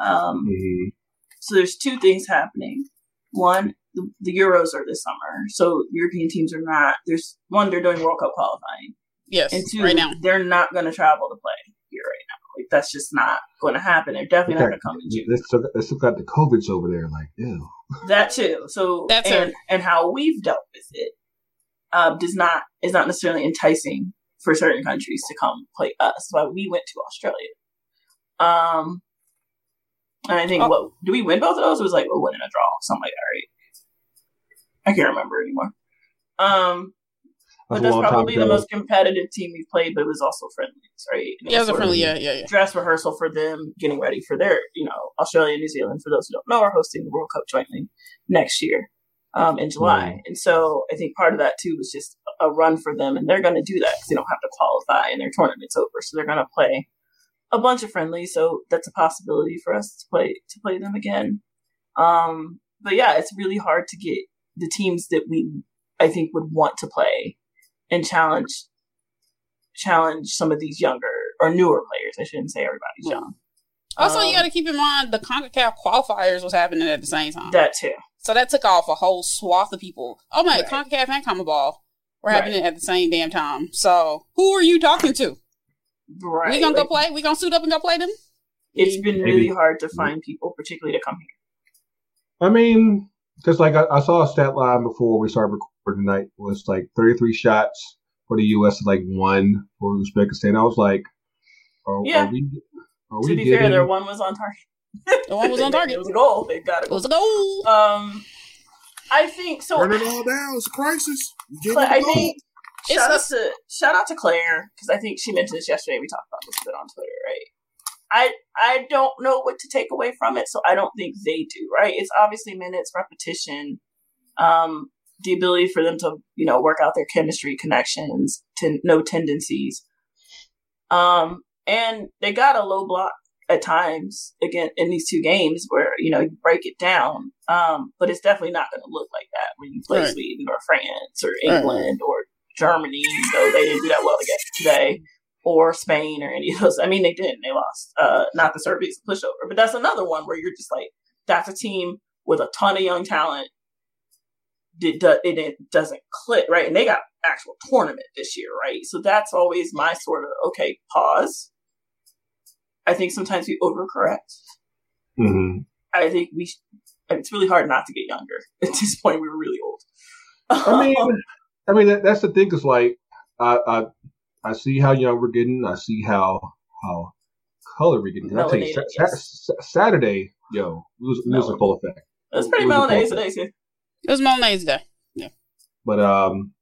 Um, Mhm. so there's two things happening. One, the, the Euros are this summer, so European teams are not. There's one, they're doing World Cup qualifying, yes. and two, right now. they're not going to travel to play here right now. Like that's just not going to happen. They're definitely not going to come in June. They still, got- they still got the COVIDs over there. Like, ew. [laughs] That too. So That's and, it. and how we've dealt with it um, does not is not necessarily enticing for certain countries to come play us. Why we went to Australia. Um, and I think Oh. what do we win both of those? It was like a win and a draw, something like that, right? I can't remember anymore. Um, but That's a that's probably the most competitive team we've played. But it was also friendlies, right? And Yeah, it was a friendly. Yeah, yeah, yeah. dress rehearsal for them getting ready for their, you know, Australia and New Zealand, for those who don't know, are hosting the World Cup jointly next year um, in July. And so I think part of that too was just a run for them, and they're going to do that because they don't have to qualify and their tournament's over. So they're going to play a bunch of friendlies. So that's a possibility for us to play to play them again. Um, but yeah, it's really hard to get the teams that we I think would want to play and challenge challenge some of these younger or newer players. I shouldn't say everybody's young. Also, you Um, got to keep in mind the CONCACAF qualifiers was happening at the same time. that too. so that took off a whole swath of people. Oh my, Right. CONCACAF and CONMEBOL were Right. happening at the same damn time. So who are you talking to? Right. we gonna Like, go play? We gonna suit up and go play them? It's been Maybe. really hard to find people, particularly to come here. I mean, because like I, I saw a stat line before we started recording tonight was like 33 shots for the U.S. like one for Uzbekistan. I was like, are, Yeah. are we? Are To we be getting? fair, their one was on target. The one was on [laughs] target. it was a goal. They got it. It was a goal. Um, I think so. Burn it all down. It's a crisis. You get But it I going. think It's shout out to shout out to Claire because I think she mentioned this yesterday. We talked about this a bit on Twitter, right? I I don't know what to take away from it, so I don't think they do. Right? It's obviously minutes, repetition, um, the ability for them to you know work out their chemistry, connections, to no tendencies, um, and they got a low block at times again in these two games where you know you break it down, um, but it's definitely not going to look like that when you play Right. Sweden or France or Right. England or Germany, though they didn't do that well again today, or Spain or any of those. I mean, they didn't. They lost. Uh, not the Serbia's pushover, but that's another one where you're just like, that's a team with a ton of young talent. It, do- it, it doesn't click, right? And they got actual tournament this year, right? So that's always my sort of, okay, pause. I think sometimes we overcorrect. hmm I think we, it's really hard not to get younger. [laughs] At this point, we were really old. I mean, [laughs] I mean that, that's the thing. Is like I, I I see how young we're getting. I see how how color we're getting. 'Cause I tell you, yes. Sa- Saturday, yo, we was we was in full effect. it's pretty it was a melanated today, too. It was Molin's day. Yeah. But um,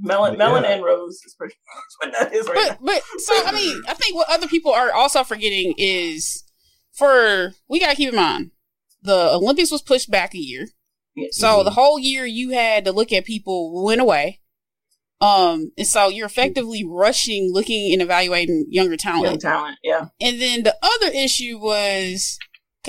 Melon, But melon yeah. and rose is pretty [laughs] much what that is right But but so I mean, I think what other people are also forgetting is for we gotta keep in mind the Olympics was pushed back a year. now. So the whole year you had to look at people went away. Um, and so you're effectively rushing, looking and evaluating younger young talent. talent, yeah. And then the other issue was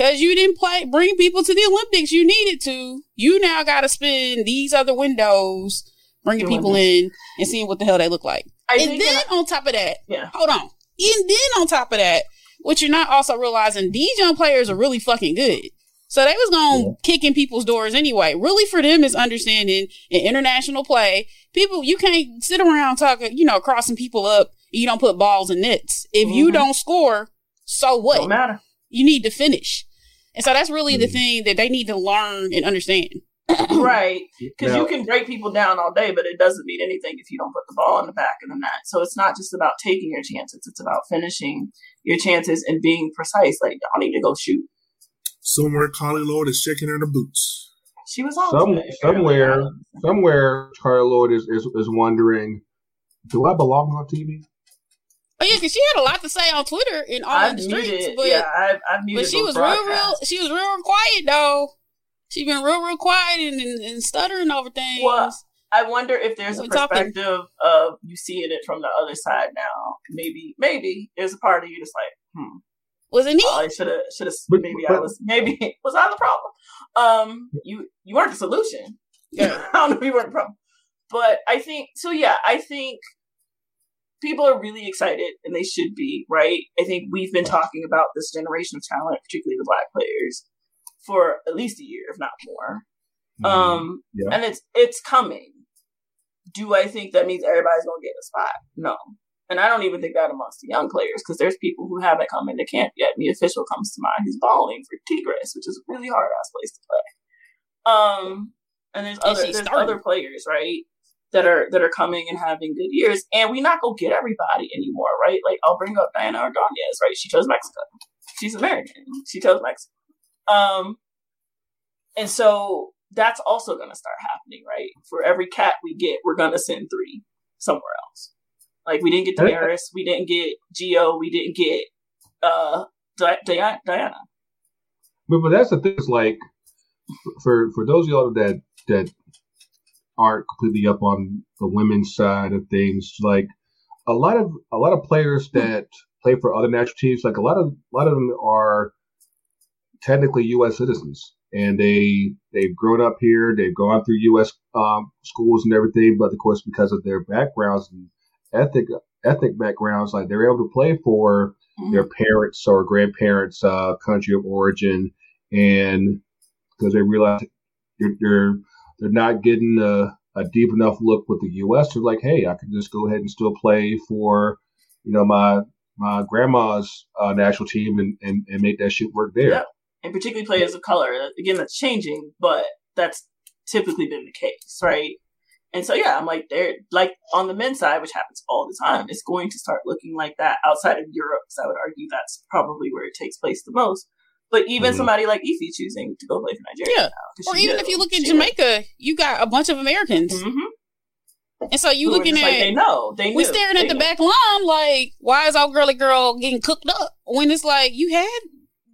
because you didn't play, bring people to the Olympics you needed to. You now got to spend these other windows bringing Doing people in and seeing what the hell they look like. I and then in- on top of that, yeah, hold on. And then on top of that, what you're not also realizing, these young players are really fucking good. So they was gonna yeah. kick in people's doors anyway. Really, for them is understanding in international play. People, you can't sit around talking, you know, crossing people up. You don't put balls in nets. If mm-hmm. you don't score, so what? Don't matter. You need to finish. And so that's really mm-hmm. the thing that they need to learn and understand. [coughs] right. Because you can break people down all day, but it doesn't mean anything if you don't put the ball in the back of the net. So it's not just about taking your chances, it's about finishing your chances and being precise. Like, I need to go shoot. Somewhere Carli Lloyd is checking her the boots. She was on Some, somewhere. Somewhere Carli Lloyd is, is is wondering, do I belong on TV? Oh yeah, because she had a lot to say on Twitter and all I've the streets. But, yeah, I've, I've but she was real, real. She was real, real quiet though. She been real, real quiet and, and, and stuttering over things. Well, I wonder if there's a perspective talking. of you seeing it from the other side now. Maybe, maybe there's a part of you that's like, hmm. Was it me? Oh, I should have, should have. Maybe I was. Maybe [laughs] was I the problem? Um, you you weren't the solution. Yeah, [laughs] I don't know if you weren't the problem, but I think so. Yeah, I think people are really excited, and they should be. Right? I think we've been talking about this generation of talent, particularly the black players, for at least a year, if not more. Mm-hmm. Um, yeah. and it's it's coming. Do I think that means everybody's gonna get a spot? No. And I don't even think that amongst the young players because there's people who haven't come into camp yet. And Mia Fishel comes to mind who's balling for Tigres, which is a really hard ass place to play. Um, and there's other there's other players, right, that are that are coming and having good years. And we not gonna get everybody anymore, right? Like I'll bring up Diana Ordonez, right? She chose Mexico. She's American. She chose Mexico. Um, and so that's also going to start happening, right? For every cat we get, we're going to send three somewhere else. Like we didn't get Damaris, we didn't get Geo, we didn't get uh Di- Diana. But but that's the thing. It's like for for those of y'all that that aren't completely up on the women's side of things, like a lot of a lot of players that play for other national teams, like a lot of a lot of them are technically U.S. citizens, and they they've grown up here, they've gone through U.S. Um, schools and everything, but of course because of their backgrounds and ethnic ethnic backgrounds, like they're able to play for mm-hmm. their parents or grandparents' uh, country of origin, and because they realize they're, they're they're not getting a, a deep enough look with the U.S. They're like, hey, I can just go ahead and still play for you know my my grandma's uh, national team and, and, and make that shit work there. Yeah and particularly players of color. Again, that's changing, but that's typically been the case, right? And so, yeah, I'm like, they're like on the men's side, which happens all the time, it's going to start looking like that outside of Europe. So I would argue that's probably where it takes place the most. But even mm-hmm. somebody like Ife choosing to go play for Nigeria, yeah. Now, or even if you look at Jamaica, you got a bunch of Americans. Mm-hmm. And so you Who looking at like, they know they we staring they at the back line like why is our girly girl getting cooked up when it's like you had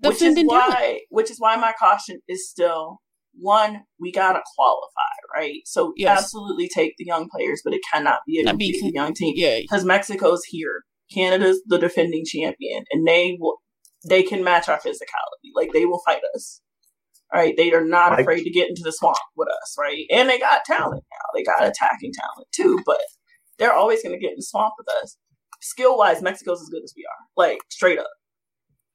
which is why, which is why my caution is still one: we gotta qualify, right? So yes. absolutely take the young players, but it cannot be a completely young team. Yeah, because Mexico's here, Canada's the defending champion, and they will they can match our physicality. Like they will fight us. Right? They are not afraid to get into the swamp with us, right? And they got talent now. They got attacking talent too, but they're always going to get in the swamp with us. Skill wise, Mexico's as good as we are. Like straight up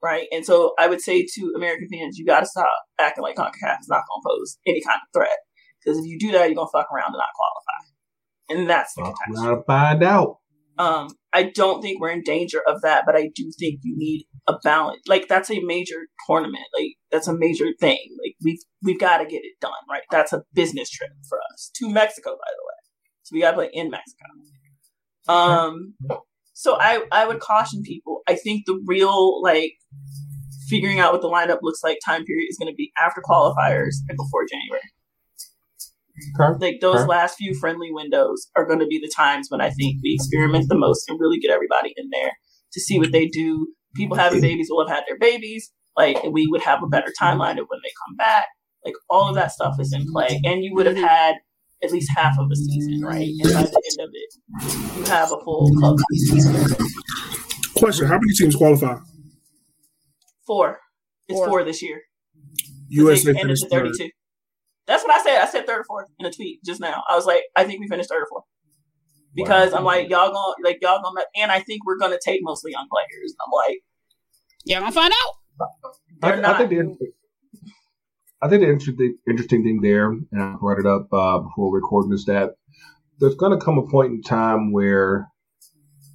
right? And so I would say to American fans, you got to stop acting like CONCACAF is not going to pose any kind of threat. Because if you do that, you're going to fuck around and not qualify. And that's the catastrophe. Find out. Um, I don't think we're in danger of that, but I do think you need a balance. Like that's a major tournament. Like that's a major thing. Like we've we've got to get it done, right? That's a business trip for us to Mexico, by the way. So we got to play in Mexico. Um, so I, I would caution people. I think the real like figuring out what the lineup looks like time period is going to be after qualifiers and before January. Okay. Like those okay. last few friendly windows are going to be the times when I think we experiment the most and really get everybody in there to see what they do. People having babies will have had their babies. Like we would have a better timeline of when they come back. Like all of that stuff is in play, and you would have had at least half of a season, right? And by the end of it, you have a full club season. Question: How many teams qualify? Four. It's four, four this year. USA finished thirty-two. Third. That's what I said. I said third or fourth in a tweet just now. I was like, I think we finished third or fourth because wow. I'm like, y'all gonna like y'all gonna, and I think we're gonna take mostly young players. I'm like, yeah, I'm gonna find out. I, I, think I think the interesting interesting thing there, and I brought it up uh, before recording, is that there's going to come a point in time where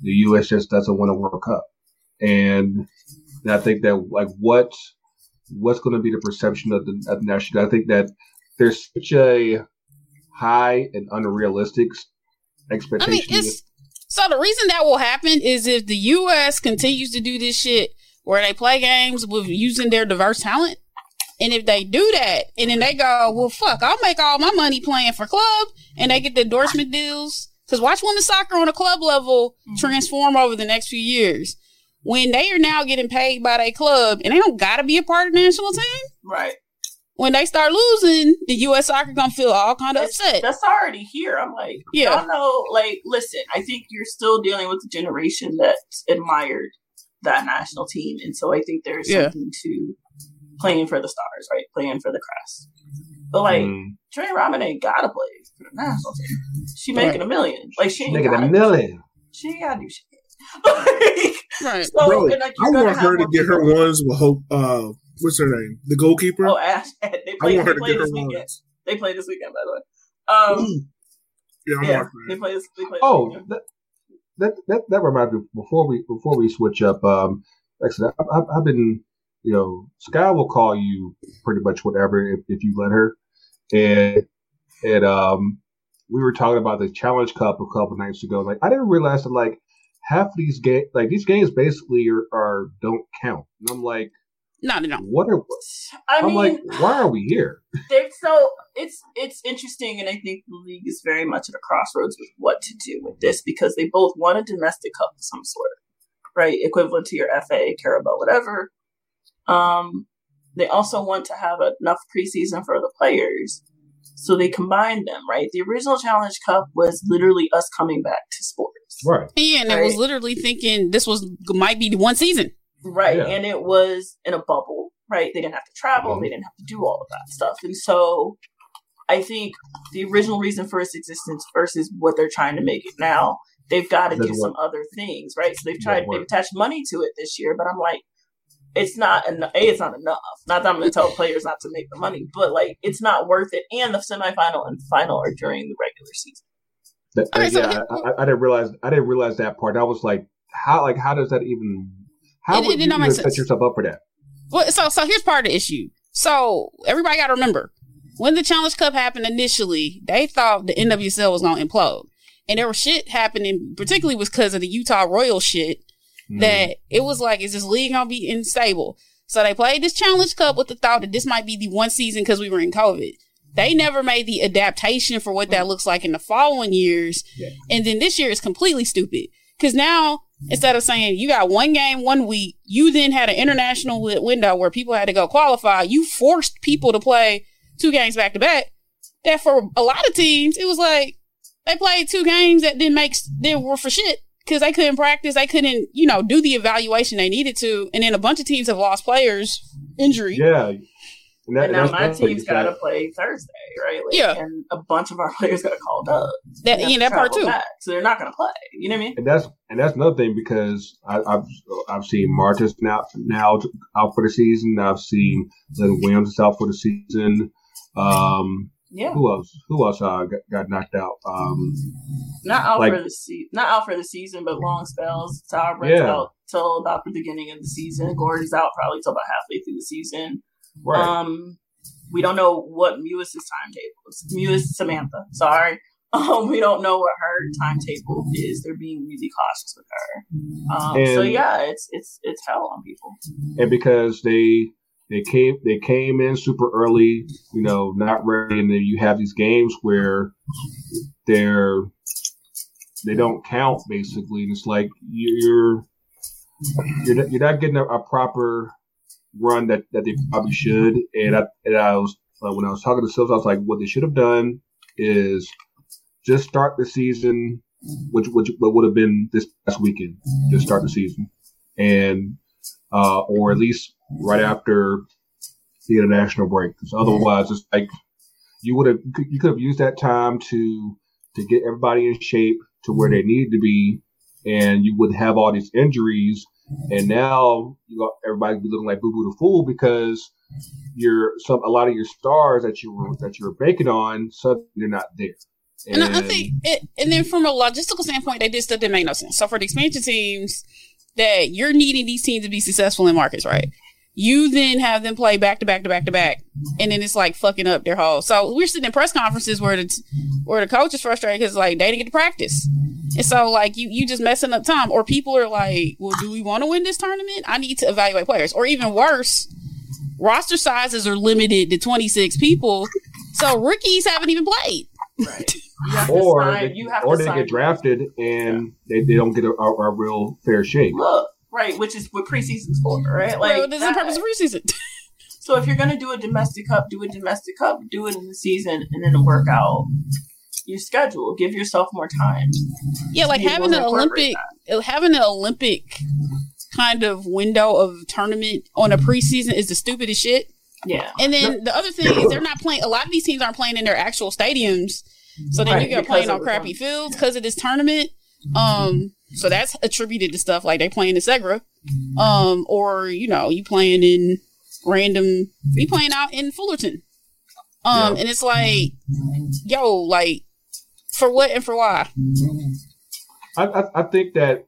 the U.S. just doesn't win a World Cup, and I think that like what what's going to be the perception of the, of the national? I think that there's such a high and unrealistic expectation. I mean, it's, so the reason that will happen is if the U.S. continues to do this shit where they play games with using their diverse talent. And if they do that, and then they go, well, fuck, I'll make all my money playing for club, and they get the endorsement deals. Because watch women's soccer on a club level mm-hmm. transform over the next few years. When they are now getting paid by their club, and they don't got to be a part of the national team. Right when they start losing, the U.S. soccer gonna feel all kind of upset. That's already here. I'm like, yeah, I know. Like, listen, I think you're still dealing with a generation that admired that national team, and so I think there's yeah. something to playing for the stars, right? Playing for the crest. But like, mm. Trinity Rodman ain't gotta play for the national team. She making right. a million. Like she making a million. She ain't gotta do shit. [laughs] right. So, Bro, like, I want her to get her ones with hope. Uh, what's her name? The goalkeeper. Oh, Ash. [laughs] They play. They play this weekend. Ones. They play this weekend, by the way. Um, yeah, yeah they play this. They play oh, that, that that that reminds me. Before we before we switch up, um, like I said, I, have been, you know, Sky will call you pretty much whatever if, if you let her, and and um, we were talking about the Challenge Cup a couple nights ago. Like, I didn't realize that like half these games, like these games, basically are, are don't count. And I'm like, no, no, no. What are? I I'm mean, like, why are we here? [laughs] So it's it's interesting, and I think the league is very much at a crossroads with what to do with this because they both want a domestic cup of some sort, right? Equivalent to your FA, Carabao, whatever. Um, they also want to have enough preseason for the players, so they combined them, right? The original Challenge Cup was literally us coming back to sports, right? Yeah, and right? it was literally thinking this was might be the one season. Right. Yeah. And it was in a bubble, right? They didn't have to travel, mm-hmm. they didn't have to do all of that stuff. And so I think the original reason for its existence versus what they're trying to make it now, they've got to do some other things, right? So they've tried, they've attached money to it this year, but I'm like, it's not enough. A, it's not enough. Not that I'm going to tell players not to make the money, but like, it's not worth it. And the semifinal and final are during the regular season. That, yeah, I, I, didn't realize. I didn't realize that part. I was like, how? Like, how does that even how it, would it, you set yourself up for that? Well, so so here's part of the issue. So everybody got to remember when the Challenge Cup happened initially, they thought the NWSL was going to implode, and there was shit happening, particularly was because of the Utah Royal shit. Mm. That it was like, is this league gonna be unstable? So they played this Challenge Cup with the thought that this might be the one season because we were in COVID. They never made the adaptation for what that looks like in the following years, yeah. and then this year is completely stupid because now Instead of saying you got one game one week, you then had an international window where people had to go qualify. You forced people to play two games back to back. That for a lot of teams, it was like they played two games that didn't make they were for shit because they couldn't practice, they couldn't you know do the evaluation they needed to, and then a bunch of teams have lost players injury. Yeah, and, that, now my team's got to play Thursday, right? Like, yeah, and a bunch of our [laughs] players got called up. That yeah, that part too. Back, so they're not going to play. You know what I mean? And that's and that's another thing because I, have I've seen Martis now now out for the season. I've seen Lynn Williams out for the season. Um, yeah. Who else? Who else uh, got, got knocked out? Um, not out like, for the se- not out for the season, but long spells. Tyler Brett's yeah. out till about the beginning of the season. Gordon's out probably till about halfway through the season. Right. Um, we don't know what Mewis' timetable is. Mewis Samantha, sorry. Um, we don't know what her timetable is. They're being really cautious with her. Um, and, so yeah, it's it's it's hell on people. And because they they came they came in super early, you know, not ready, and then you have these games where they're they don't count basically, and it's like you're you're not, you're not getting a, a proper run that, that they probably should. And I, and I was uh, when I was talking to Sills, I was like, what they should have done is just start the season, which which would have been this past weekend. Just start the season, and uh, or at least right after the international break. Because otherwise, it's like you would have you could have used that time to to get everybody in shape to where they need to be, and you would have all these injuries and now you got everybody be looking like Boo Boo the Fool because you're some a lot of your stars that you were that you were banking on suddenly they're not there. And, I, I think, it, and then from a logistical standpoint, they did stuff that made no sense. So for the expansion teams, that you're needing these teams to be successful in markets, right? You then have them play back to back to back to back, and then it's like fucking up their whole. So we're sitting in press conferences where the where the coach is frustrated because like they didn't get to practice, and so like you you just messing up time. Or people are like, well, do we want to win this tournament? I need to evaluate players. Or even worse, roster sizes are limited to 26 people, so rookies haven't even played. Right. or sign, they, you have or to they sign get drafted and they, they don't get a, a, a real fair shake. Look, right, which is what preseason's for, right? Like well, there's the purpose of preseason. [laughs] so if you're gonna do a domestic cup, do a domestic cup, do it in the season, and then work out your schedule. Give yourself more time. Yeah, like having an Olympic, that. having an Olympic kind of window of tournament on a preseason is the stupidest shit. Yeah. And then the other thing is they're not playing. A lot of these teams aren't playing in their actual stadiums, so then right, you get playing on crappy fields because of this tournament. Um, so that's attributed to stuff like they playing in Segra, um, or you know you playing in random, you playing out in Fullerton, um, yeah. and it's like, yo, like for what and for why? I, I, I think that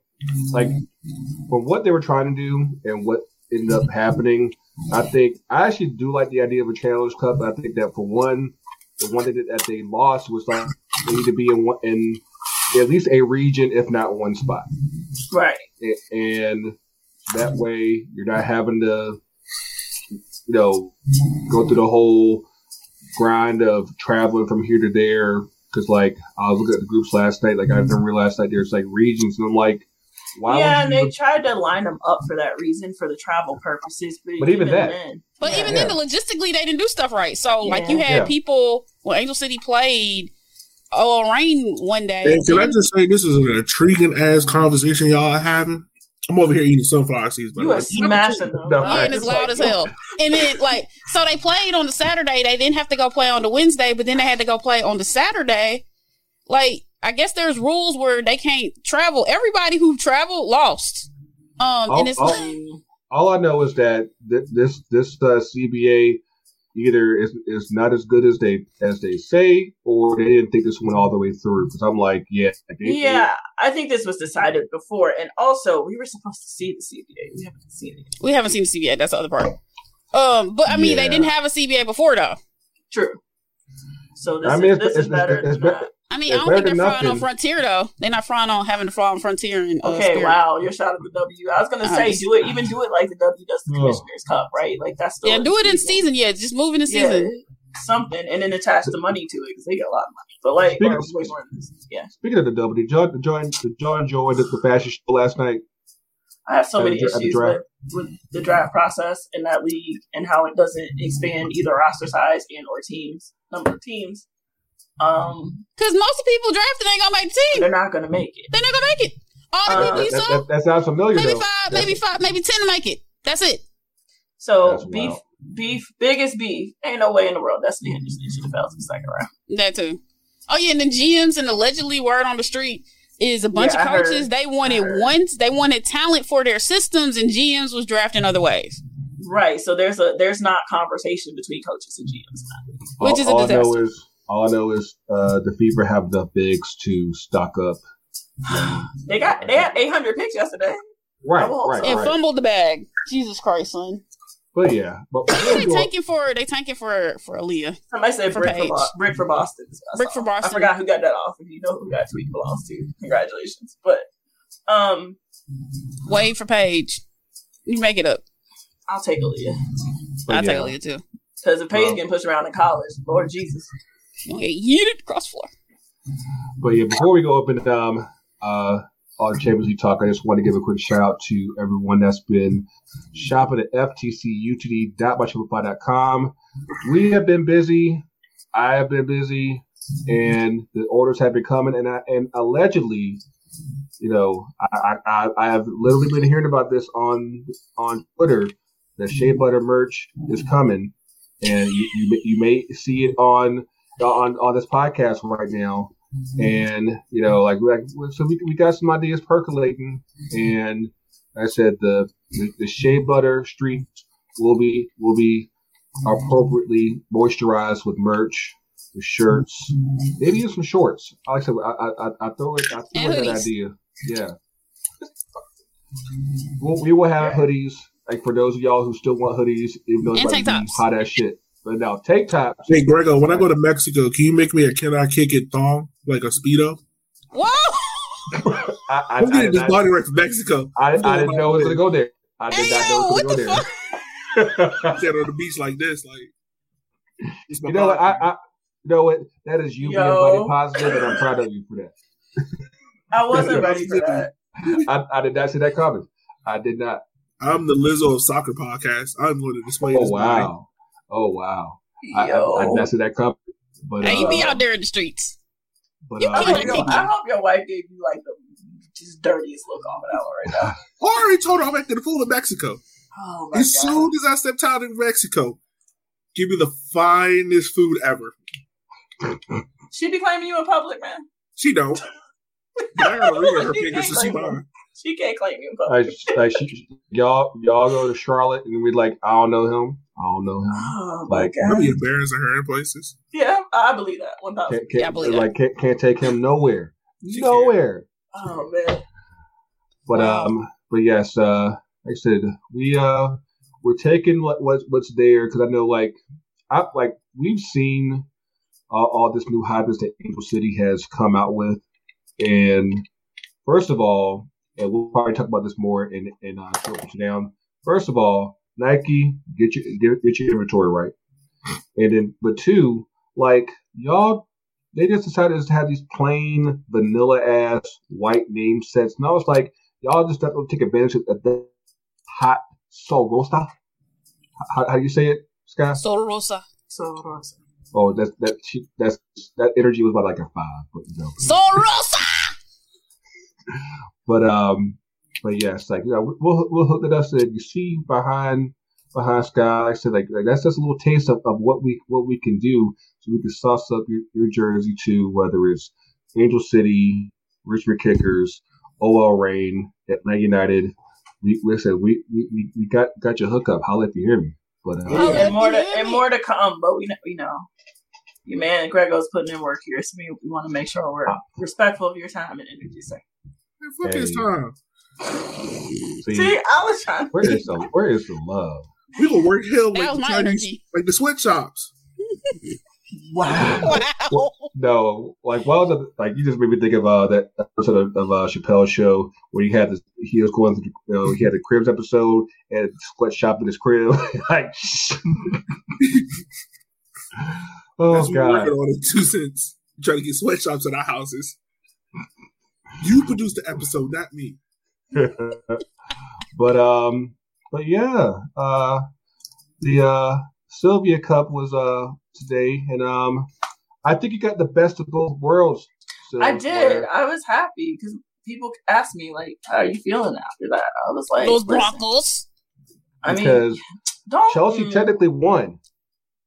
like from what they were trying to do and what ended up happening, I think I actually do like the idea of a Challenge Cup. I think that for one, the one that, that they lost was like they need to be in one, in at least a region, if not one spot. Right. And that way you're not having to, you know, go through the whole grind of traveling from here to there. Because like I was looking at the groups last night, like I didn't realize that there's like regions, and I'm like, why yeah, and they look- tried to line them up for that reason for the travel purposes. But, but even, even that, then, but yeah. even yeah. then, logistically, they didn't do stuff right. So, yeah. like, you had people when Angel City played. Oh, rain one day. Hey, can I just say this is an intriguing ass conversation y'all are having? I'm over here eating sunflower seeds. You are smashing them. No, yeah, and it's loud as hell. And then, like, so they played on the Saturday. They didn't have to go play on the Wednesday, but then they had to go play on the Saturday. Like, I guess there's rules where they can't travel. Everybody who traveled lost. Um, all, and it's all, like, all I know is that th- this this uh, CBA either it's, is not as good as they as they say, or they didn't think this went all the way through. Because I'm like, yeah, yeah, I think this was decided before, and also we were supposed to see the CBA. We haven't seen it. We haven't seen the CBA. That's the other part. Um, but I mean, yeah. they didn't have a CBA before, though. True. So this, I mean, is, this is better. It's, it's, I mean, it's I don't think they're flying on Frontier though. They're not flying on having to fly on Frontier. And, uh, okay, Spirit. wow, you're shot at the W. I was gonna say, do it, even [laughs] do it like the W does the Commissioner's Cup, right? Like that's the yeah, do it in season. Yeah, just move in the season. Yeah, something, and then attach the money to it because they get a lot of money. But like, speaking, or, yeah. Speaking of the W, did John join the John enjoyed the fashion show last night? I have so many issues with, with the draft process in that league and how it doesn't expand either roster size and or teams number of teams. Um, because most people drafted ain't gonna make the team. They're not gonna make it. They're not gonna make it. All the uh, people you that, saw, that, that, sounds familiar. Maybe though. five, maybe five, maybe ten to make it. That's it. So That's beef, wild. beef, biggest beef. Ain't no way in the world. Destanni Henderson should have fell to the second round. That too. Oh yeah, and the GMs and allegedly word on the street is a bunch yeah, of coaches. Heard, they wanted once they wanted talent for their systems, and GMs was drafting other ways. Right. So there's a there's not conversation between coaches and GMs, which all, is a disaster. All I know is all I know is uh, the Fever have the bigs to stock up. they got they had 800 picks yesterday. Right, right, and right. fumbled the bag. Jesus Christ, son. But yeah, but they tanking for they tanking for for Aaliyah. Somebody said brick for, Bo- brick for Boston. Brick for Boston. I forgot who got that off. If you know who that tweet belongs to, congratulations. But um, wait for Paige. You make it up. I'll take Aaliyah. I'll yeah. take Aaliyah too. Because if Paige well, getting pushed around in college, Lord Jesus. Yeet across floor. But yeah, before we go up into um, uh, on Champions League talk, I just want to give a quick shout out to everyone that's been shopping at ftcutd.myshopify.com. We have been busy. I have been busy, and the orders have been coming. And I, and allegedly, you know, I, I I have literally been hearing about this on on Twitter. The Shea Butter merch is coming, and you, you, you may see it on on on this podcast right now, mm-hmm. and you know, like like so we we got some ideas percolating, and I said the, the the shea butter street will be will be mm-hmm. appropriately moisturized with merch, with shirts, mm-hmm. maybe even some shorts. Like I said, I I, I throw it I throw And in that idea. Yeah. Mm-hmm. We'll, we will have hoodies. Like for those of y'all who still want hoodies, even though it's And about to tank be tops. hot as shit. But now tank tops. Hey, Grego, when I go to Mexico, can you make me a can I kick it thong like a speedo? Whoa! [laughs] I, I, I'm I, getting did this body right from Mexico. I, I didn't know it was gonna go there. I did not know it was gonna go what there. Stand [laughs] on the beach like this, like. it's my you know what? I, I you know what? That is you Yo. being body positive, and I'm proud of you for that. [laughs] I wasn't ready for that. I, I did not see that comment. I did not. I'm the Lizzo of soccer podcast. I'm going to display Oh this. body. wow. Oh wow. I, I, Yo. I did not that comment. But Hey, you be uh, out there in the streets. but you I uh, can't hope, your, I hope your wife gave you like the just dirtiest look on that one right now. [laughs] I already told her I'm at the pool in Mexico. Oh my As god! soon as I stepped out in Mexico, give me the finest food ever. She be claiming you in public, man. She don't. [laughs] But I gotta ring her She finger can't so she mine. She can't claim you in public. like, like she, y'all y'all go to Charlotte and we like I don't know him. I don't know him. Oh Like, I'll god! be embarrassing her in places. Yeah, I believe that one thousand. Can't, can't, Yeah, I believe that. like can't, can't take him nowhere. She Nowhere. Oh man, But Wow. um, but yes, uh, like I said, we uh, we're taking what what's what's there because I know like I like we've seen uh, all this new hybris that Angel City has come out with, and first of all, and we'll probably talk about this more in in uh, Short down. First of all, Nike, get your get, get your inventory right, and then but two, like y'all they just decided to have these plain vanilla ass white name sets. And I was like, y'all just don't take advantage of the hot soul roasta. How, how do you say it, Sky? Sol Rosa. so Oh, that's that she, that's that energy was about like a five, but you know. Sol Rosa! [laughs] But um, but yes, like you know, we'll we'll hook it up so that you see behind behind Sky. Like I said, like, like that's just a little taste of, of what we what we can do, so we can sauce up your, your jersey too, whether it's Angel City, Richmond Kickers, OL Reign, Atlanta United. We like said we we, we, we got got your hookup. Holla if you hear me. But uh, Oh, and more to and more to come. But we know, we know your man Grego's putting in work here, so we, we want to make sure we're respectful of your time and energy, sir. Man, fuck his time. See, See, I was trying. where is the where is the love? We gonna work hell That like was the my Chinese, energy. like the sweatshops. [laughs] Wow. Wow. No, like well, the, like you just made me think of uh, that episode of, of uh, Chappelle's show where he had this. He was going through, you know, he had the cribs episode and sweatshop in his crib. [laughs] like, [laughs] oh That's what we're working god, on in two cents. Trying to get sweatshops at our houses. You produced the episode, not me. [laughs] but um, but yeah, uh, the uh Sylvia Cup was uh today, and um, I think you got the best of both worlds. Syl, I did. where- I was happy because people asked me like, "How are you feeling after that?" I was like, Those "Listen, Broncos. I mean, because don't Chelsea technically won,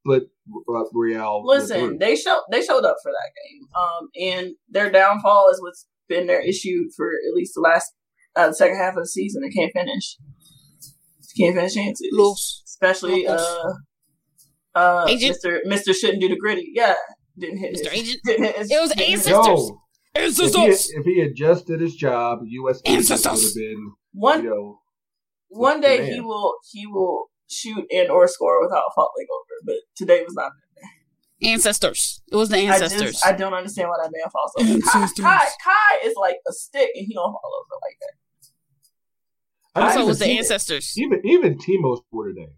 but uh, Real. Listen, through. they showed they showed up for that game. Um, and their downfall is what's been their issue for at least the last uh, the second half of the season. They can't finish. Can't finish chances. Los. Especially uh uh Agent? Mr. Mr. shouldn't do the gritty. Yeah. Didn't hit Mr. his, Agent? Didn't hit his, It was didn't hit Ancestors. If he, had, Ancestors. if he had adjusted his job, U.S. Ancestors. would have been, One you know, one the day he will he will shoot and or score without falling over, but today was not that. Ancestors. It was the I ancestors. just I don't understand why that man falls over. Kai, Ancestors. Kai, Kai is like a stick and he don't fall over like that. I also, even it was the Timo- ancestors. Even even Timo scored today.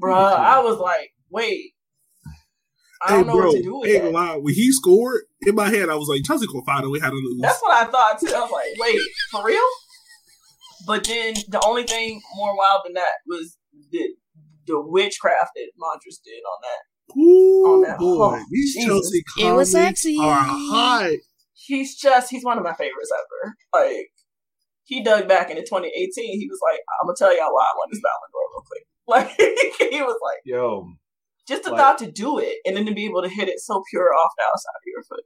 Bruh, I was like, wait. I Hey, don't know bro, what to do with ain't that. lie. When he scored, in my head, I was like, Chelsea gonna find a way how to lose. That's what I thought too. I was like, wait, for real? But then the only thing more wild than that was the the witchcraft that Modric did on that. Ooh, on that- boy. oh, These Jesus. Chelsea It was sexy. are hot. He's just he's one of my favorites ever. Like he dug back into 2018. He was like, I'm gonna tell y'all why I won this Ballon d'Or real quick. [laughs] Like he was like, Yo, just the Like- thought to do it and then to be able to hit it so pure off the outside of your foot.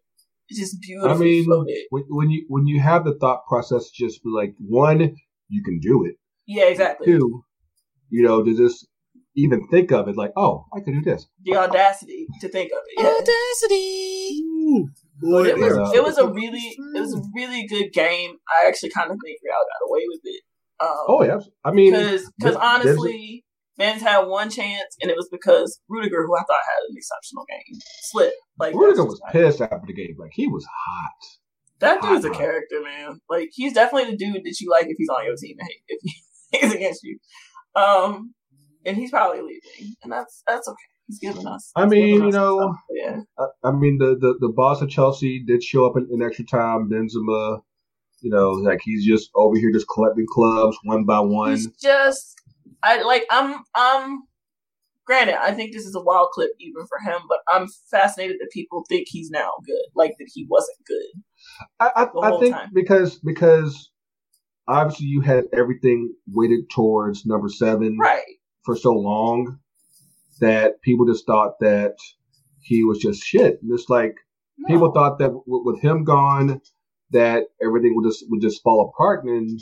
It's just beautiful. I mean, floated. when, when you when you have the thought process, just be like one, you can do it, Yeah, exactly. Two, you know, to just even think of it like, oh, I could do this. The audacity to think of it. Yeah. Audacity. Ooh, boy, it was Yeah. it was a really it was a really good game. I actually kind of think Real got away with it. Um, Oh yeah, I mean, because because honestly, Men's had one chance, and it was because Rudiger, who I thought had an exceptional game, slipped. Like Rudiger that's was just- pissed after the game. Like he was hot. That dude's a hot. character, man. Like he's definitely the dude that you like if he's on your team if he's [laughs] against you. Um, and he's probably leaving, and that's that's okay. He's giving us. I mean, you know, stuff, yeah. I, I mean, the, the the boss of Chelsea did show up in, in extra time. Benzema, you know, like he's just over here just collecting clubs one by one. He's just I like I'm I'm granted, I think this is a wild clip even for him, but I'm fascinated that people think he's now good. Like that he wasn't good. I, I, I think time. because because obviously you had everything weighted towards number seven Right. For so long that people just thought that he was just shit. And it's like No. people thought that w- with him gone, that everything would just would just fall apart. And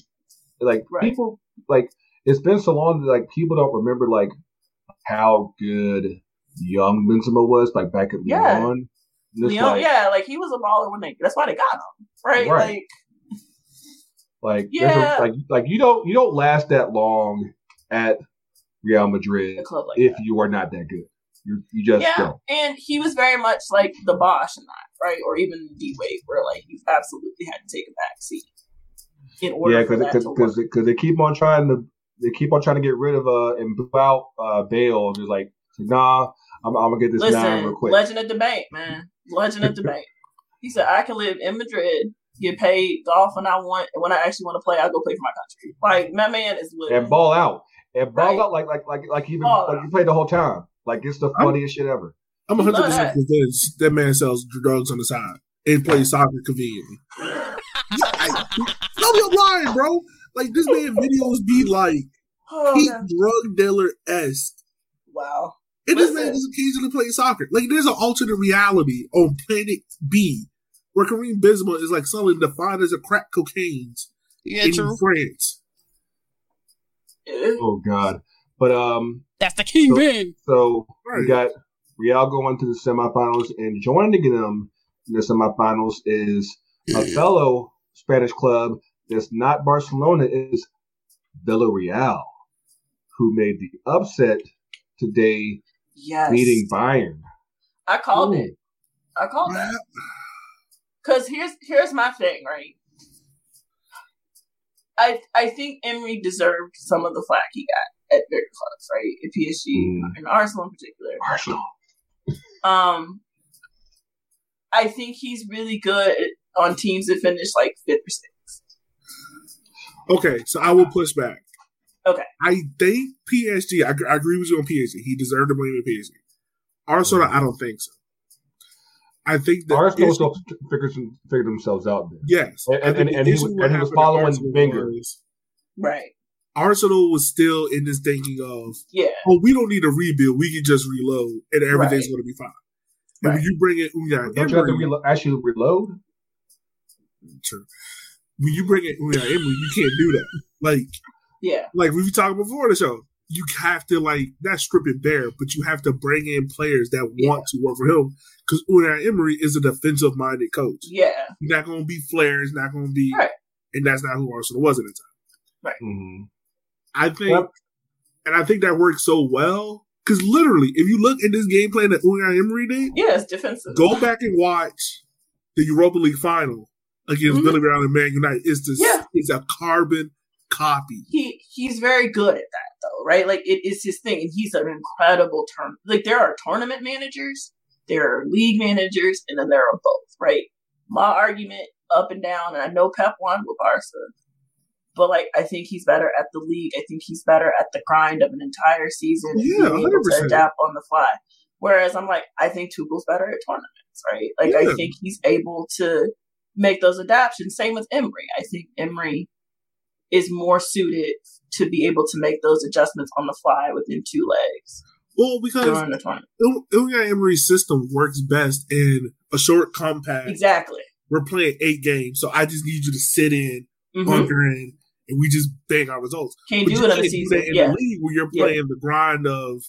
like Right. people, like it's been so long that like people don't remember like how good young Benzema was, like back at Yeah. It's Lyon, like, yeah, like he was a baller when they that's why they got him. Right? Right. Like like there's a- Yeah. like like you don't you don't last that long at Real Madrid like if that. you are not that good. You you just Yeah, don't. and he was very much like the Bosh in that, right? Or even D Wade, where like you absolutely had to take a back seat in order Yeah, because because because they keep on trying to they keep on trying to get rid of uh and boo out uh Bale. And it's like nah, I'm, I'm gonna get this nine real Listen, quick. legend of debate, man, legend of debate. He said, "I can live in Madrid, get paid golf when I want, and when I actually want to play, I go play for my country." Like my man is living. and ball out and ball Right. out like like like like even Ball like out. you played the whole time. Like it's the I'm- funniest shit ever. I'm 100 percent that. convinced that man sells drugs on the side and plays soccer conveniently. [laughs] I, no, I'm lying, bro. Like this man videos be like Oh, he drug dealer esque. Wow. And this man Listen. is occasionally playing soccer. Like there's an alternate reality on Planet B where Karim Benzema is like selling the finest of crack cocaine Yeah, in true. France. Yeah. Oh god. But um, That's the kingpin. so we Right. got Real going to the semifinals and joining them in the semifinals is a fellow Spanish club that's not Barcelona is Villarreal, who made the upset today, Yes. beating Bayern. I called Ooh. it. I called that. Cause here's here's my thing, right? I I think Emery deserved some of the flack he got at bigger clubs, right? At PSG Mm. and Arsenal in particular. Arsenal. Um, I think he's really good on teams that finish like fifth or sixth. Okay, so I will push back. Okay. I think PSG, I, I agree with you on PSG. He deserved to blame in PSG. Arsenal, I don't think so. I think that Arsenal issue- still figured, some- figured themselves out there. yes, And- I think and- and he was- and he was following Arsene Wenger. Right. Arsenal was still in this thinking of, Yeah. oh, we don't need to rebuild. We can just reload, and everything's Right. going to be fine. And when you bring it, Unai Don't you have to Emery, relo- actually reload? True. when you bring in Unai Emery, you can't do that. Like, Yeah. like we were talking before the show, you have to like not strip it bare, but you have to bring in players that want to work for him. Because Unai Emery is a defensive minded coach. Yeah. He's not going to be Flair. He's not going to be, Right. and that's not who Arsenal was at the time. Mhm. I think, Yep. and I think that worked so well. Because literally, if you look at this game plan that Unai Emery did, Yeah, it's defensive. go back and watch the Europa League final against Mhm. Villarreal and Man United. It's the Yeah. it's a carbon copy. he he's very good at that though, right? Like it is his thing, and he's an incredible turn. Like there are tournament managers, there are league managers, and then there are both, right? My argument up and down, and I know Pep won with Barca, but like I think he's better at the league. I think he's better at the grind of an entire season Yeah, being able to adapt on the fly. Whereas I'm like, I think Tuchel's better at tournaments, right? Like Yeah. I think he's able to make those adaptations. Same with Emery. I think Emery is more suited to be able to make those adjustments on the fly within two legs Well, because during the tournament. Il- Unai Emery's system works best in a short compact. Exactly. We're playing eight games, so I just need you to sit in, hmm bunker in, and we just bang our results. Can't But do it in a can't do season. that in Yeah, the league where you're Yeah. playing the grind of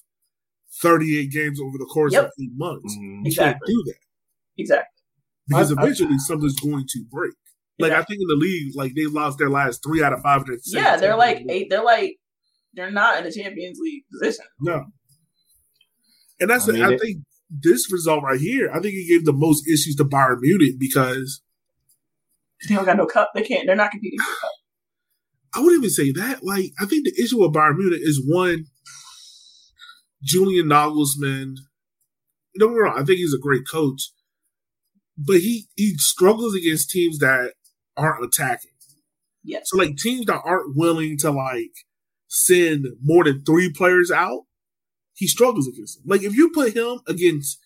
38 games over the course Yep. of eight months. Mhm. You can't Exactly. do that exactly. because I- I- eventually something's going to break. Like I think in the league, like they lost their last three out of five of their six Yeah, they're games. like eight. They're like they're not in the Champions League position. No. And that's I I, mean, I think this result right here, I think it gave the most issues to Bayern Munich because They don't got no cup. They can't. They're not competing for cup. I wouldn't even say that. Like, I think the issue with Bayern Munich is one, Julian Nagelsmann. Don't get me wrong, I think he's a great coach, but he he struggles against teams that aren't attacking. Yeah. So like teams that aren't willing to like send more than three players out, he struggles against them. Like if you put him against,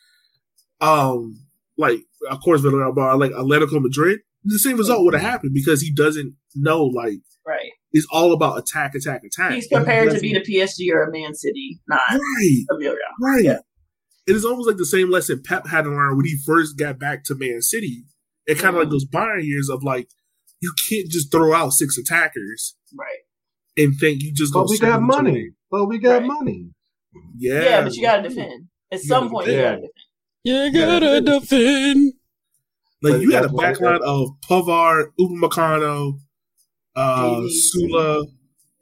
um, like of course Villarreal, like Atletico Madrid, the same result would have happened because he doesn't know like Right. it's all about attack, attack, attack. He's prepared to doesn't- be the PSG or a Man City, not right, a Villarreal. right. Yeah. It is almost like the same lesson Pep had to learn when he first got back to Man City. It kind of Mhm. like those Bayern years of like you can't just throw out six attackers Right. and think you just But we got money. win. But we got Right. money. Yeah, Yeah, but you got to defend. At You some gotta point, you defend. got to defend. You gotta gotta defend. Like But you had a that's backline of Pavard, Upamecano, uh, Davies. Süle,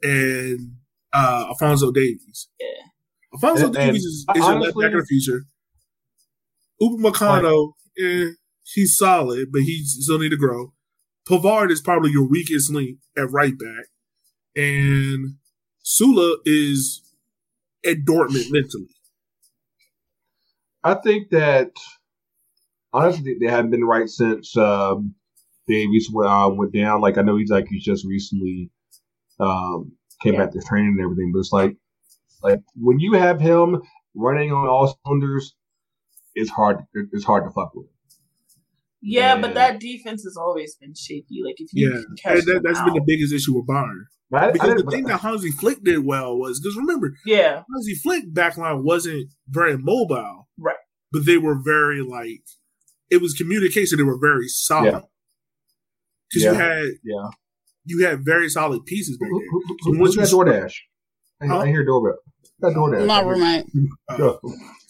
and uh, Alphonso Davies. Yeah. Alphonso And- Davies and is, is your left honestly- back of the future. Upamecano, eh, he's solid, but he still need to grow. Pavard is probably your weakest link at right back, and Süle is at Dortmund mentally. I think that honestly they haven't been right since um, Davies went, uh, went down. Like I know he's like he's just recently um, came Yeah. back to training and everything, but it's like like when you have him running on all cylinders, it's hard. It's hard to fuck with. Yeah, Yeah. but that defense has always been shaky. Like if you Yeah, can catch and that, them that's out, been the biggest issue with Bayern. But I, I Because the thing that Hansi Flick did well was because remember yeah, Hansi Flick backline wasn't very mobile, Right. But they were very like it was communication. They were very solid Yeah. because Yeah. you had yeah. you had very solid pieces back there. who, So who, once who's you that DoorDash? I, Huh? I hear doorbell. That DoorDash. My roommate. Uh, so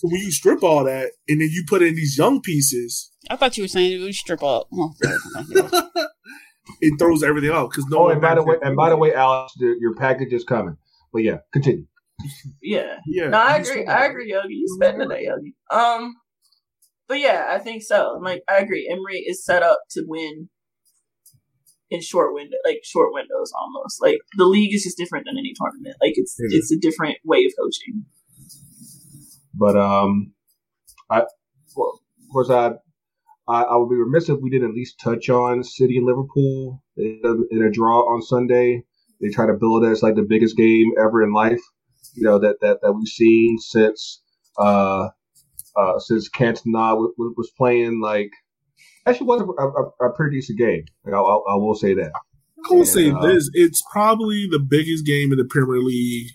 when you strip all that and then you put in these young pieces, I thought you were saying we strip up. [laughs] Oh, it throws everything out because no Oh, one. and by the way, and by the way, Alex, the, your package is coming. But yeah, continue. yeah. yeah, No, I agree. I agree, Yogi. You spent today, Yogi. Um, but yeah, I think so. I'm like, I agree. Emery is set up to win in short window, like short windows, almost. Like the league is just different than any tournament. Like it's Yeah. it's a different way of coaching. But um, I well, of course I, I I would be remiss if we didn't at least touch on City and Liverpool in a, in a draw on Sunday. They try to build it as like the biggest game ever in life, you know that that, that we've seen since uh uh since Cantona w- w- was playing. Like actually was a, a, a pretty decent game. Like, I, I, I will say that. I will say uh, this: it's probably the biggest game in the Premier League.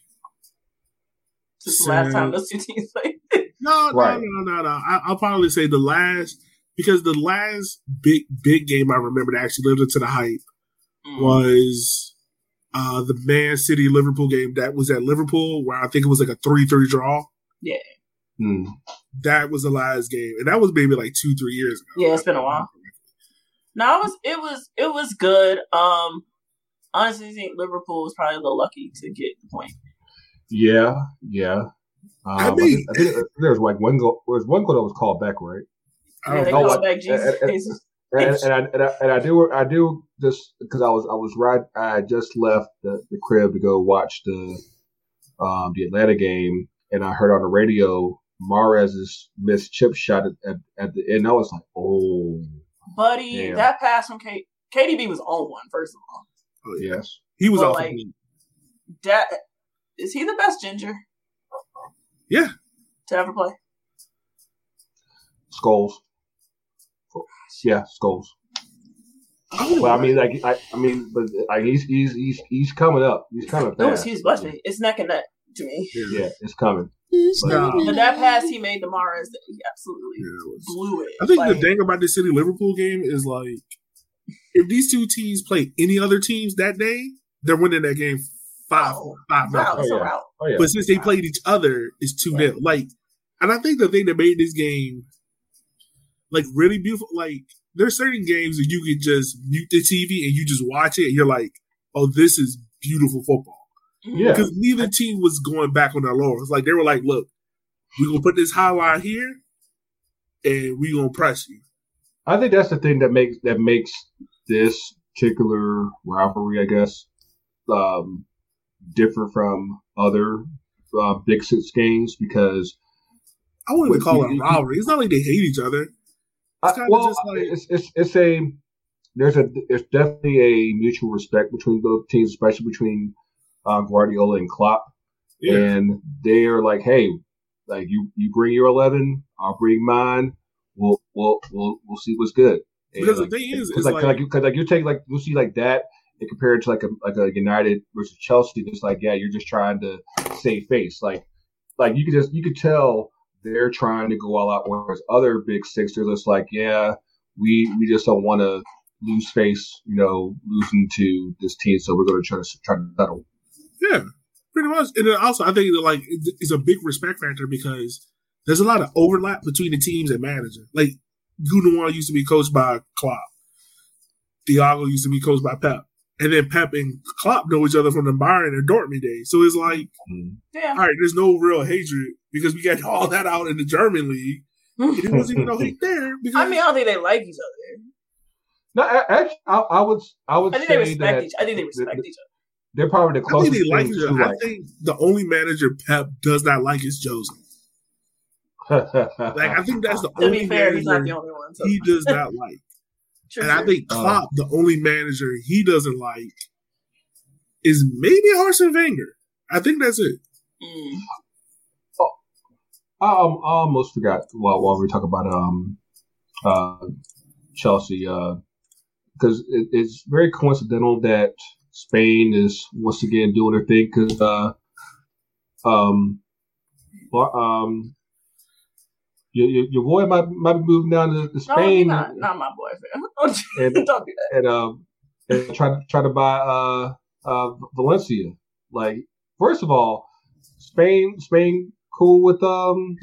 Since the last time those two teams played. No, no, Right. no, no, no. I, I'll probably say the last because the last big big game I remember that actually lived up to the hype Mm. was uh the Man City Liverpool game that was at Liverpool where I think it was like a three three draw. Yeah. Hmm. That was the last game, and that was maybe like two three years ago. Yeah, it's been a while. No, it was it was it was good. Um, honestly, I think Liverpool was probably a little lucky to get the point. Yeah, yeah. Um, I I, mean- think, I think [laughs] there was like one goal. There was one goal that was called back, right? I don't know. know called what- back Jesus. and- [laughs] and- Jesus. And, and, I, and, I, and I do I do just because I was I was right. I just left the, the crib to go watch the um the Atlanta game, and I heard on the radio Mahrez's missed chip shot at, at, at the end. I was like, oh Buddy, Damn. that pass from K- KDB was on one. First of all, Oh, yes, He was Well, off. like- the lead. that is he the best ginger? Yeah. to ever play. skulls. Yeah, skulls. Well, I mean, like I, I mean, but like he's he's he's he's coming up. He's coming It was fast. huge. Bless me. It's neck and neck to me. Yeah, it's coming. No. But that pass he made to Mahrez, he absolutely Yeah, it blew it. I think Like, the thing about the City Liverpool game is like if these two teams play any other teams that day, they're winning that game five Oh, five route, nothing. it's Oh, yeah. Oh yeah. But since they played each other, it's two 0 Like, and I think the thing that made this game like really beautiful, like there's certain games that you can just mute the TV and you just watch it, and you're like, oh, this is beautiful football. Yeah. Because neither team was going back on their laurels. Like they were like, look, we're gonna put this high highlight here, and we're gonna press you. I think that's the thing that makes that makes this particular rivalry, I guess, um, different from other uh, Big Six games because I wouldn't even call it a rivalry. It's not like they hate each other. I, kinda well, just like- it's, it's it's a there's a there's definitely a mutual respect between both teams, especially between uh, Guardiola and Klopp, Yeah. and they are like, hey, like you you bring your eleven, I'll bring mine. We'll we'll we'll we'll see what's good. And Because the like, thing is, cause like, like- like, you, cause like you take like you see like that and compare it to like a like a United versus Chelsea. It's like yeah, you're just trying to save face. Like like you could just you could tell they're trying to go all out. Whereas other big six, they're just like yeah, we we just don't want to lose face. You know, losing to this team, so we're going to try to try to settle. Yeah, pretty much. And then also, I think that like it's a big respect factor because there's a lot of overlap between the teams and manager. Like Gundogan used to be coached by Klopp, Thiago used to be coached by Pep, and then Pep and Klopp know each other from the Bayern and Dortmund days. So it's like, mm-hmm. Yeah. all right, there's no real hatred because we got [laughs] all that out in the German league. [laughs] And there wasn't even no hate there because I mean, I don't think they like each other. No, actually, I, I would I would I think they say respect that each. I think they respect each other. they're probably the closest. I think closest they like thing each other. I like. think the only manager Pep does not like is Jose. [laughs] Like I think that's the To only be fair, manager he's not the only one. So. he does not like. True, And I true. think Uh, Klopp, the only manager he doesn't like, is maybe Arsene Wenger. I think that's it. Mm. I, um, I almost forgot while while we were talking about um uh Chelsea because it, it's very coincidental that Spain is once again doing their thing because uh um um your, your, your boy might might be moving down to, to No, Spain not, not my boyfriend. [laughs] and [laughs] Don't do that. and um and try to try to buy uh uh Valencia. Like first of all, Spain Spain cool with um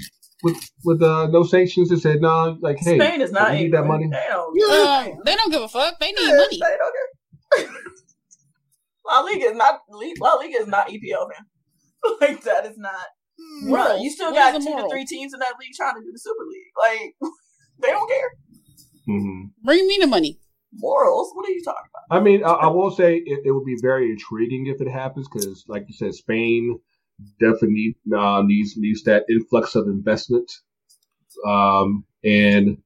with with uh no sanctions. They said no, like hey, Spain is not need that money. They don't. Yeah. Um, they don't give a fuck. They need Yeah, money. They don't care. [laughs] La Liga is not La Liga is not EPL, man. Like that is not. Bro, you still What got two to three teams in that league trying to do the Super League. Like [laughs] they don't care. hmm Bring me the money. Morals? What are you talking about? I mean, I, I will say it, it would be very intriguing if it happens because, like you said, Spain definitely uh, needs needs that influx of investment. Um, and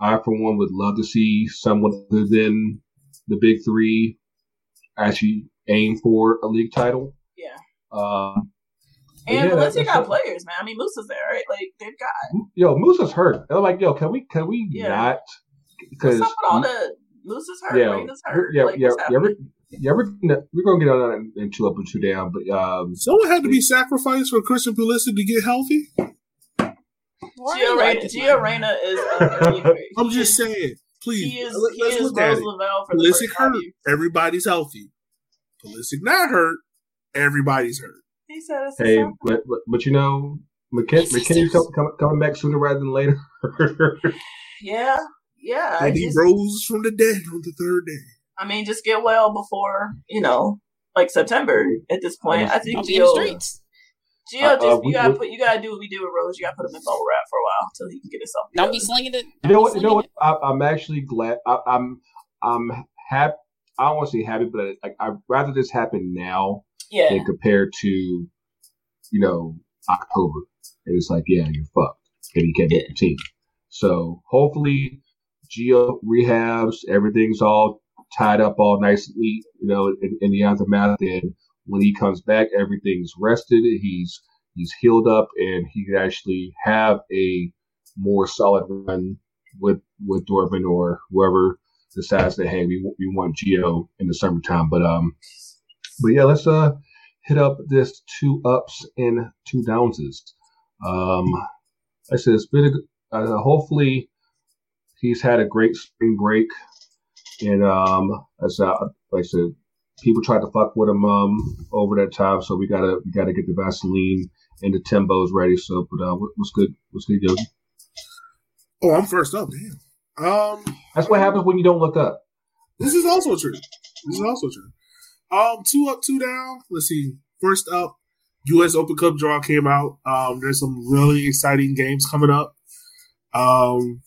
I, for one, would love to see someone other than the big three actually aim for a league title. Yeah. Um, But And yeah, Valencia that's- got players, man. I mean, Musah's there, right? Like they've got. yo, Musah's hurt. I'm like, yo, can we can we Yeah. not? Because up with all the Musah's hurt, yeah, Reyna's hurt. yeah, like, yeah, yeah, we're, happening? yeah, we're gonna, we're gonna get on that into up and two down, but um, Someone had to be sacrificed for Christian Pulisic to get healthy. Why Gio Reyna, Gio? Reyna is. [laughs] Uh, I'm just saying, please. He is. let- He let's is look at Rose it. Lavelle for Pulisic first hurt. Everybody's healthy. Pulisic not hurt. Everybody's hurt. He said it's hey, but, but but you know, McKin- His McKennie's sisters. com- com- coming back sooner rather than later. [laughs] Yeah, yeah. I, And he just, rose from the dead on the third day. I mean, just get well before you know, like September. At this point, I think Don't be in the streets. Gio, Uh, just uh, you we- gotta we- put you gotta do what we do with Rose. You gotta put him in bubble wrap for a while until he can get himself. Don't be slinging it. you know what? You know what? I, I'm actually glad. I, I'm I'm happy. I don't want to say happy, but like I'd rather this happen now Yeah, than compared to, you know, October. And it's like, yeah, you're fucked, and you can't make the team. So hopefully, Gio rehabs, everything's all tied up, all nice and neat, you know, in, in the aftermath. And when he comes back, everything's rested. He's he's healed up, and he can actually have a more solid run with with Dortmund or whoever decides that hey, we we want Gio in the summertime. But um, but yeah, let's uh hit up this two ups and two downses. Um, I said it's been a, uh, hopefully he's had a great spring break, and um, as uh, like I said, people tried to fuck with him um, over that time, so we gotta we gotta get the Vaseline and the Timbos ready. So, but uh, what's good? What's good, Yogi? Oh, I'm first up. Damn. Um, that's what happens when you don't look up. This is also true. This is also true. Um, two up, two down. Let's see. First up, U.S. Open Cup draw came out. Um, there's some really exciting games coming up. Um,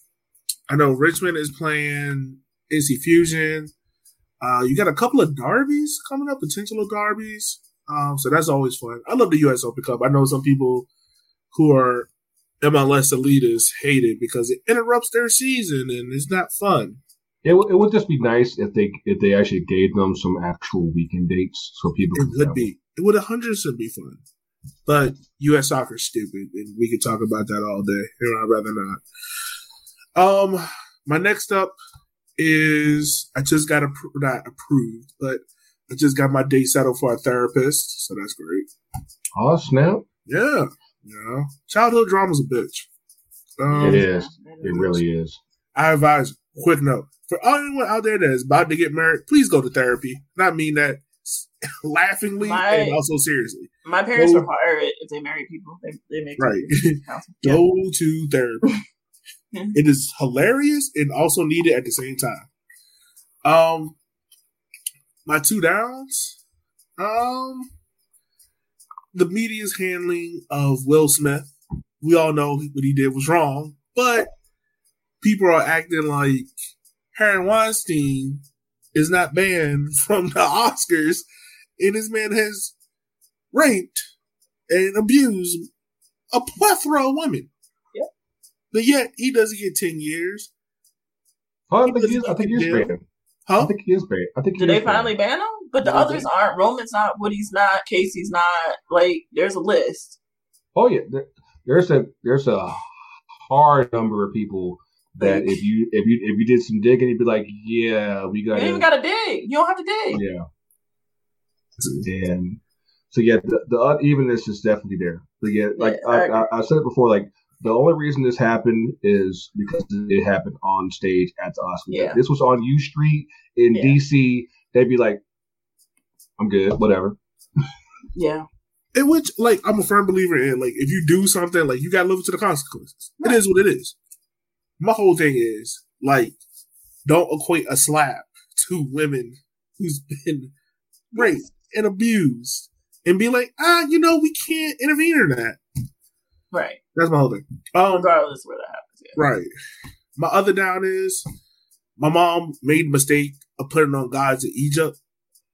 I know Richmond is playing NC Fusion. Uh, you got a couple of derbies coming up, potential derbies. Um, so that's always fun. I love the U.S. Open Cup. I know some people who are MLS elitists hate it because it interrupts their season and it's not fun. It, w- it would just be nice if they if they actually gave them some actual weekend dates so people. It would be. It would 100 percent be fun. But U.S. soccer is stupid, and we could talk about that all day. And I'd rather not. Um, my next up is I just got appro- not approved, but I just got my date settled for a therapist, so that's great. Oh snap! Yeah, yeah. Childhood drama's a bitch. Um, it is. It really is. I advise. Quick note for anyone out there that is about to get married, please go to therapy. Not mean that [laughs] laughingly my, and also seriously. My parents go, require it if they marry people. They, they make right. [laughs] go yeah. to therapy. [laughs] it is hilarious and also needed at the same time. Um, my two downs. Um, the media's handling of Will Smith. We all know what he did was wrong, but people are acting like Harvey Weinstein is not banned [laughs] from the Oscars, and this man has raped and abused a plethora of women. Yeah. But yet he doesn't get ten years. Oh, I think he is. I think he is banned. Huh? I think he is banned. I think. Did they finally ban him? But the others aren't. Roman's not. Woody's not. Casey's not. Like, there's a list. Oh yeah, there, there's a there's a hard number of people that if you if you if you did some digging, you'd be like, yeah, we got. You even got to dig. You don't have to dig. Yeah. And so yeah, the, the unevenness is definitely there. But yeah, like yeah, I, I, I, said it before, like the only reason this happened is because it happened on stage at the Oscars. Yeah. If this was on U Street in yeah. DC, they'd be like, I'm good, whatever. Yeah. In which, like, I'm a firm believer in, like, if you do something, like, you got to live up to the consequences. Right. It is what it is my whole thing is like, don't equate a slap to women who's [laughs] been raped and abused, and be like, ah, you know, we can't intervene in that. Right. That's my whole thing. Um, Regardless where that happens. Yeah. Right. My other down is my mom made a mistake of putting on Gods of Egypt,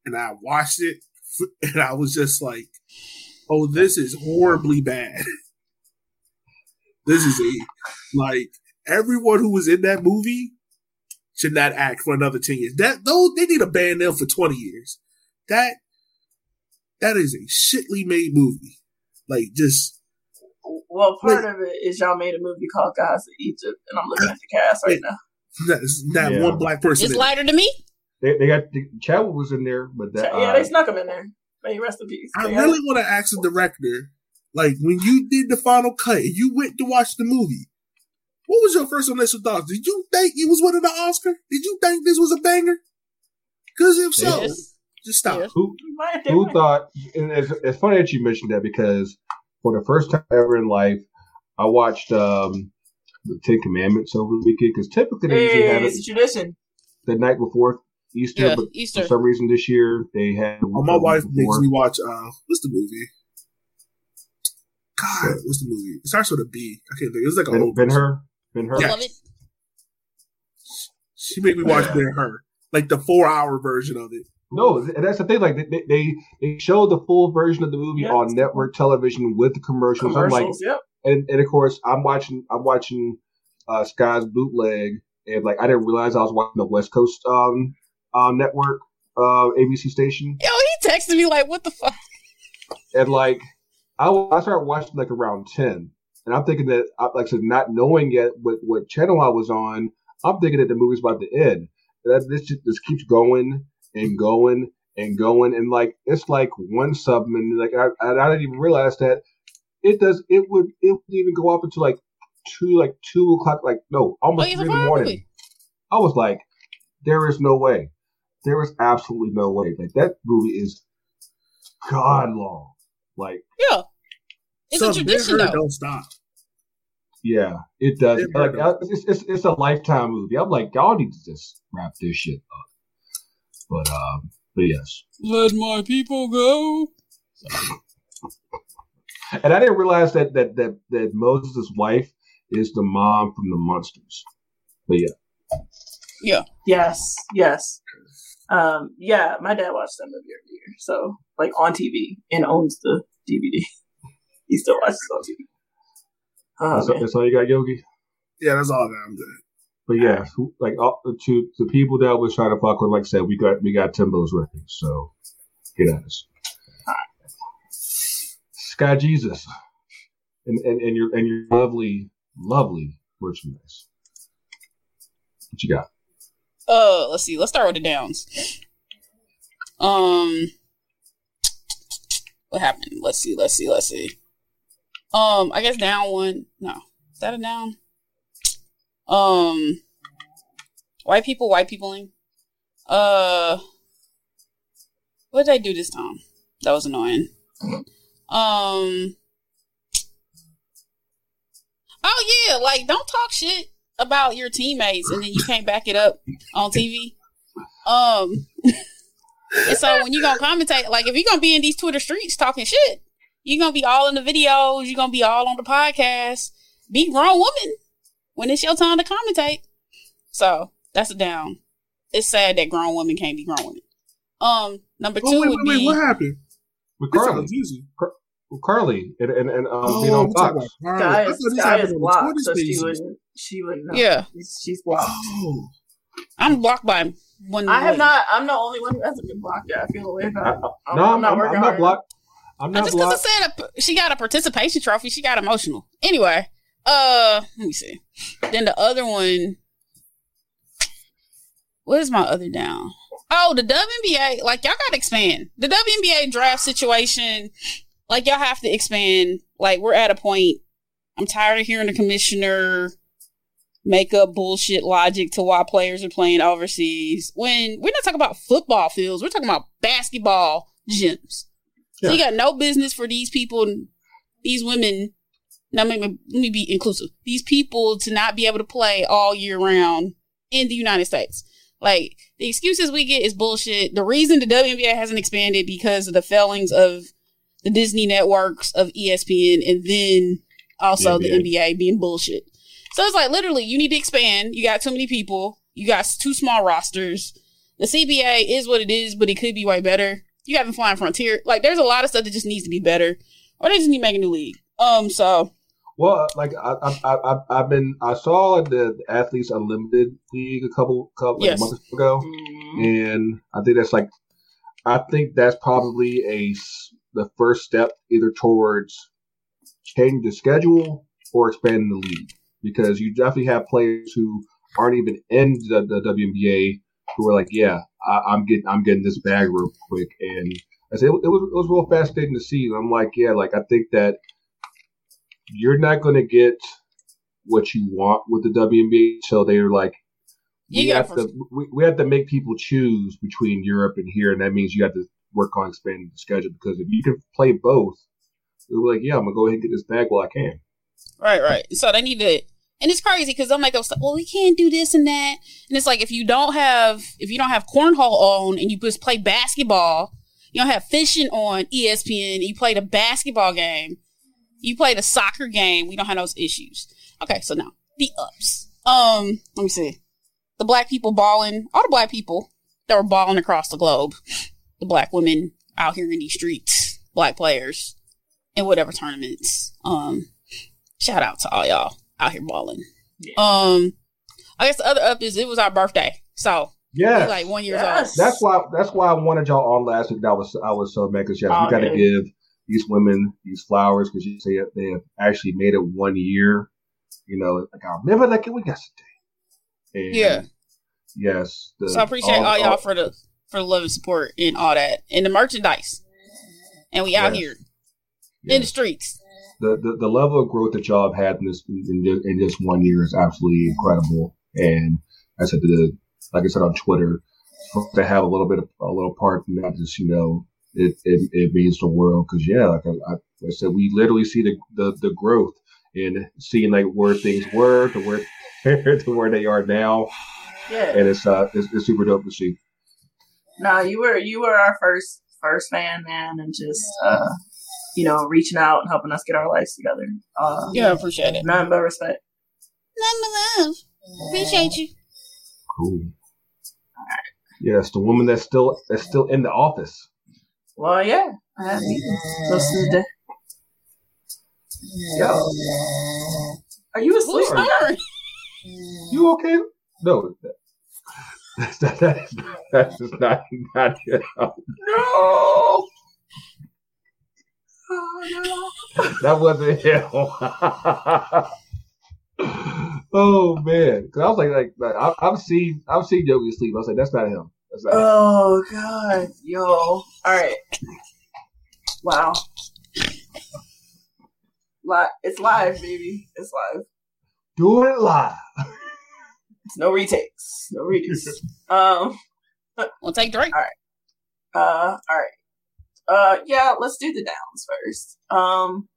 and I watched it, [laughs] and I was just like, "Oh, this is horribly bad." [laughs] this is a like everyone who was in that movie should not act for another 10 years. That though they need to ban them for 20 years. That that is a shitly made movie. Like just well, part like, of it is y'all made a movie called Gods of Egypt, and I'm looking at the cast right now. That's that yeah. one black person. It's lighter to me. They, they got the, Chadwick was in there, but that yeah, uh, they snuck him in there. May rest in peace. I really want to ask the director, like when you did the final cut, you went to watch the movie. What was your first initial thoughts? Did you think he was winning the Oscar? Did you think this was a banger? Because if so, yes. just stop. Yes. Who, who thought? And it's, it's, funny that you mentioned that because for the first time ever in life, I watched um, the Ten Commandments over the weekend because typically they hey, have it's it a tradition the night before Easter, yeah, but Easter. for some reason this year they had. Oh, my wife before. makes me watch. Uh, what's the movie? God, what's the movie? It starts with a B. I can't think. It was like a Ben, ben Hur. Ben Hur. I love it. She made me watch Ben Hur, like the four hour version of it. No, that's the thing. Like they they, they showed the full version of the movie yep. on network television with the commercials. commercials I'm like, yep. and, and of course I'm watching I'm watching uh, Sky's bootleg, and like I didn't realize I was watching the West Coast um, um network uh, ABC station. Yo, he texted me like, "What the fuck?" And like I I started watching like around ten, and I'm thinking that, like I said, not knowing yet what, what channel I was on, I'm thinking that the movie's about to end. And that this just, just keeps going and going and going, and like it's like one subman. Like I, I, didn't even realize that it does. It would it would even go up until like two like two o'clock. Like no, almost three in the morning. Movie. I was like, there is no way. There is absolutely no way. Like that movie is god long. Like Yeah. It's so a tradition though. Don't stop. yeah, it does. Yeah, Like but- uh, it's, it's it's a lifetime movie. I'm like, y'all need to just wrap this shit up. But um, but yes. Let my people go. And I didn't realize that that that that Moses' wife is the mom from the Munsters. But yeah. yeah, Yes, yes. Um, yeah, my dad watched that movie every year. So, like on TV and owns the DVD. He still watches it on TV. Oh, that's, man. that's all you got, Yogi. Yeah, that's all I got. I'm good. But yeah, like all, to the people that was trying to fuck with, like I said, we got we got Timbo's ready. So get at us. Sky Jesus, and, and and your and your lovely lovely merchandise. What you got? Uh, let's see. Let's start with the downs. Um, what happened? Let's see. Let's see. Let's see. Um, I guess down one. No, is that a down? Um, white people, white peopling. Uh, what did I do this time? That was annoying. Um. Oh yeah, like don't talk shit about your teammates and then you can't back it up on TV. Um, [laughs] and so when you gonna commentate, like if you're gonna be in these Twitter streets talking shit, you're gonna be all in the videos, you're gonna be all on the podcast. Be grown woman when it's your time to commentate. So that's a down. It's sad that grown women can't be grown women. Um, number two Oh, wait, would wait, wait. be What happened? With Carli, sounds easy. Carli, and and, and um, Oh, being on we're Fox. about Carli. Sky is, Sky is blocked, so she Spaces. wouldn't. She wouldn't. Know. yeah. she's, she's blocked. Oh, I'm blocked by one. I have woman. not. I'm the only one who hasn't been blocked yet. I feel away I, about I, it. I'm, no, I'm I'm, not I'm, working I'm hard not blocked. I'm not just because. I said a, she got a participation trophy, she got emotional. Anyway, uh, let me see. Then the other one. What is my other down? Oh, the WNBA. Like y'all got to expand the WNBA draft situation. Like y'all have to expand. Like we're at a point. I'm tired of hearing the commissioner make up bullshit logic to why players are playing overseas. When we're not talking about football fields, we're talking about basketball gyms. So you got no business for these people, these women. Now, let me, let me be inclusive. These people to not be able to play all year round in the United States. Like the excuses we get is bullshit. The reason the WNBA hasn't expanded because of the failings of the Disney networks of ESPN, and then also the NBA. NBA being bullshit. So it's like literally, you need to expand. You got too many people. You got two small rosters. The CBA is what it is, but it could be way better. You got the Flying Frontier. Like, there's a lot of stuff that just needs to be better, or they just need to make a new league. Um, so Well, like I, I, I, I- I've been, I saw the Athletes Unlimited League a couple, couple like Yes. months ago, Mm. and I think that's like, I think that's probably a the first step either towards changing the schedule or expanding the league because you definitely have players who aren't even in the, the WNBA who are like, yeah, I, I'm getting, I'm getting this bag real quick, and I said it, was, it was real fascinating to see. And I'm like, yeah, like I think that you're not going to get what you want with the WNBA So they're like, we You got have to we, we have to make people choose between Europe and here, and that means you have to work on expanding the schedule because if you can play both, you're like, yeah, I'm gonna go ahead and get this bag while I can. Right, right. So they need to, and it's crazy because I'm like, well, we can't do this and that, and it's like if you don't have, if you don't have cornhole on and you just play basketball, you don't have fishing on ESPN, you play the basketball game, you play the soccer game, we don't have those issues. Okay, so now the ups. Um, let me see, the black people balling, all the black people that were balling across the globe, the black women out here in these streets, black players in whatever tournaments. Um, shout out to all y'all out here balling. Yeah. Um, I guess the other up is it was our birthday, so Yeah, like one years Yes. old. that's why that's why I wanted y'all on last week. That was I was so mad because yes, Oh, we got to give these women these flowers because you say they have actually made it one year. You know, like I remember like it was yesterday. And Yeah. Yes. the- So I appreciate all, y'all for the for the love and support and all that and the merchandise. And we out Yes. here in the streets. The, the the level of growth that y'all have had in this in, in just one year is absolutely incredible. And I said the like I said on Twitter, to have a little bit of a little part in that, just you know, it it, it means the world. Because yeah, like I, I, I said, we literally see the, the the growth in seeing like where things were to where [laughs] to where they are now, Yeah. and it's uh it's, it's super dope to see. No, you were you were our first first fan, man, and just uh, you know, reaching out and helping us get our lives together. Uh, Yeah, I appreciate it. nothing but respect. None but love. Appreciate you. Cool. Yes, the woman that's still that's still in the office. Well, yeah, I had meetings most of the day. Yo, are you asleep? Who's or not? snoring? You okay? No, that, [laughs] that's that, that's that's just not not good. No. Oh [laughs] no. That wasn't him. [laughs] oh man, because I was like, like, like I, I've seen I've seen Yogi sleep. I was like, that's not him. That's not him. Oh god, yo. All right. Wow. Li- it's live, baby. It's live. Do it live. It's no retakes. No redos. [laughs] um. We'll take Drake. All right. Uh. All right. Uh. Yeah. Let's do the downs first. Um.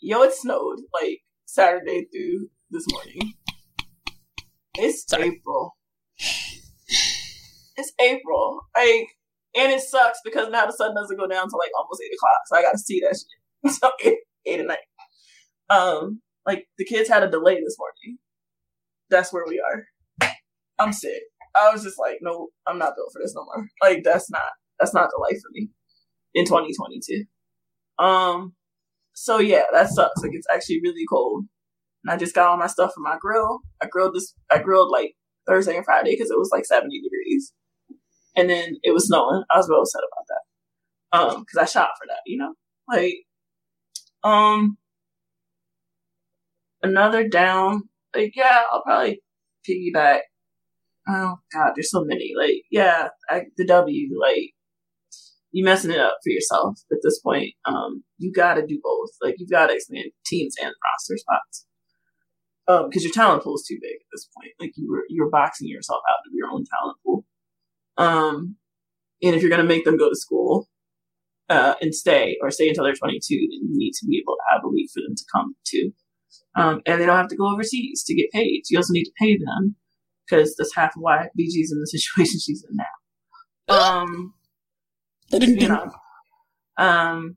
Yo, it snowed like Saturday through this morning. It's Sorry. April. It's April. Like, and it sucks because now the sun doesn't go down till like almost eight o'clock. So I got to see that shit. [laughs] so eight, eight at night. Um, like the kids had a delay this morning. That's where we are. I'm sick. I was just like, no, I'm not built for this no more. Like that's not that's not the life for me in 2022. Um, so yeah, that sucks. Like it's actually really cold, and I just got all my stuff from my grill. I grilled this. I grilled like Thursday and Friday because it was like 70 degrees, and then it was snowing. I was real upset about that. Um, because I shot for that, you know, like, um, another down. Like, yeah, I'll probably piggyback. Oh God, there's so many. Like, yeah, I, the W. Like, you messing it up for yourself at this point. Um, you got to do both. Like, you've got to expand teams and roster spots. Um, because your talent pool is too big at this point. Like, you were you're boxing yourself out of your own talent pool. Um, and if you're gonna make them go to school, uh, and stay or stay until they're 22, then you need to be able to have a league for them to come to. Um, and they don't have to go overseas to get paid. You also need to pay them because that's half of why BG's in the [laughs] situation she's in now. Um, you know, um,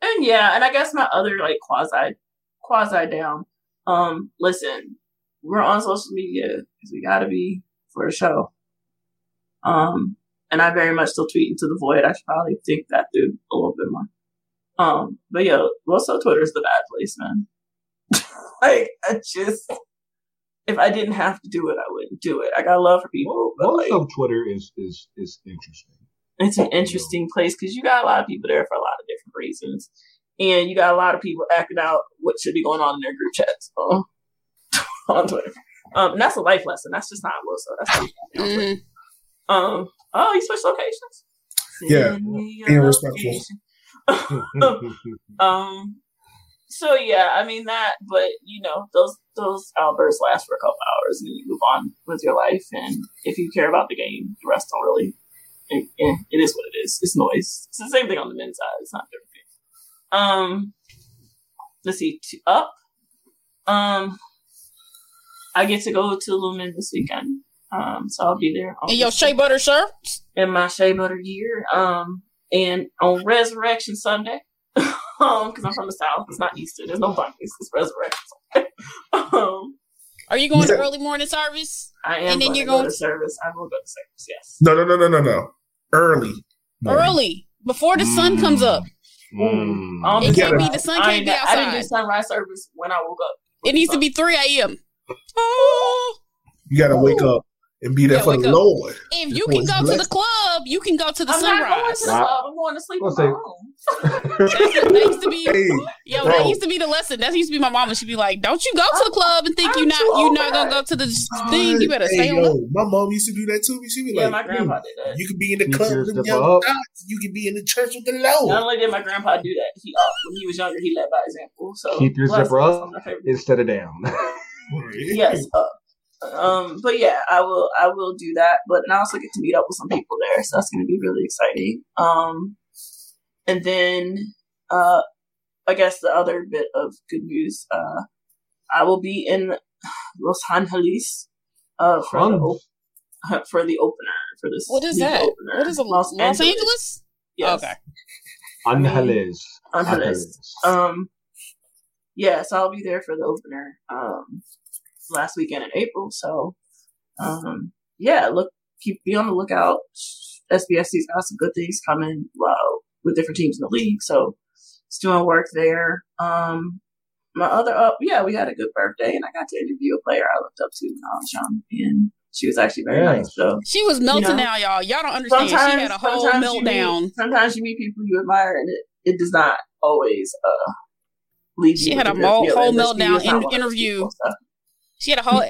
and yeah, and I guess my other like quasi quasi down. Um, listen, we're on social media because we gotta be for the show. Um, and I very much still tweet into the void. I should probably think that through a little bit more. Um, but yo, also Twitter's the bad place, man. [laughs] like I just, if I didn't have to do it, I wouldn't do it. I got love for people, but Most like, of Twitter is is is interesting. It's an interesting place because you got a lot of people there for a lot of different reasons, and you got a lot of people acting out what should be going on in their group chats uh, [laughs] on Twitter. Um, and that's a life lesson. That's just not what. So that's not Mhm. um. Oh, you switched locations. Yeah, Send me being your respectful. [laughs] um. So yeah, I mean that, but you know those those outbursts last for a couple hours, and you move on with your life. And if you care about the game, the rest don't really. It, it is what it is. It's noise. It's the same thing on the men's side. It's not different. Um. Let's see. T- up. Um. I get to go to Lumen this weekend. Um. So I'll be there. And your shea butter shirt? in my shea butter gear. Um, and on Resurrection Sunday, [laughs] um, because I'm from the South, it's not Easter. There's no bunnies. It's Resurrection Sunday. [laughs] um, Are you going to early morning service? I am. And then you're going to to- service. I will go to service. Yes. No, no, no, no, no, no. Early. morning. Early. Before the sun comes up. Mm. Um, It can't be the sun can't ain't- be I didn't do outside. sunrise service when I woke up. It needs to be 3 a.m. Oh. You gotta wake up and be there Yeah, for the up. Lord. If you can it's go to the club, you can go to the I'm not going to the club. I'm going to sleep in Let's my room. That's, that used to be [laughs] Hey, yo. bro. That used to be the lesson. That used to be my mama. She'd be like, "Don't you go to the club and think I'm you not you old not gonna go to the thing. You better hey, stay on yo, up." My mom used to do that too. She'd be Yeah, like, my "Mm, grandpa did that. You could be in the Keep club with step young up. dots. You could be in the church with the low. Not only did my grandpa do that, he uh, when he was younger, he led by example. So Keep your zipper up. That's my favorite. Instead of down. [laughs] Yes, up. Um, but yeah, I will I will do that. But and I also get to meet up with some people there, so that's going to be really exciting. Um, and then uh, I guess the other bit of good news, uh, I will be in Los Angeles uh, for the op- [laughs] for the opener for this. What is that? Opener. What is a Los, Los Angeles? Yes. Okay. Angeles. Angeles. Um, yeah, so I'll be there for the opener. Um, last weekend in April. So, um, yeah, look, keep be on the lookout. SBFC's got some good things coming. Wow, with different teams in the league. So, it's doing work there. Um, my other up, yeah, we had a good birthday, and I got to interview a player I looked up to when I was young, and she was actually very yeah. nice. So she was melting you know, now, y'all. Y'all don't understand. She had a whole meltdown. meet, sometimes you meet people you admire, and it, it does not always uh leave. She had a whole, whole meltdown in interview. She had a whole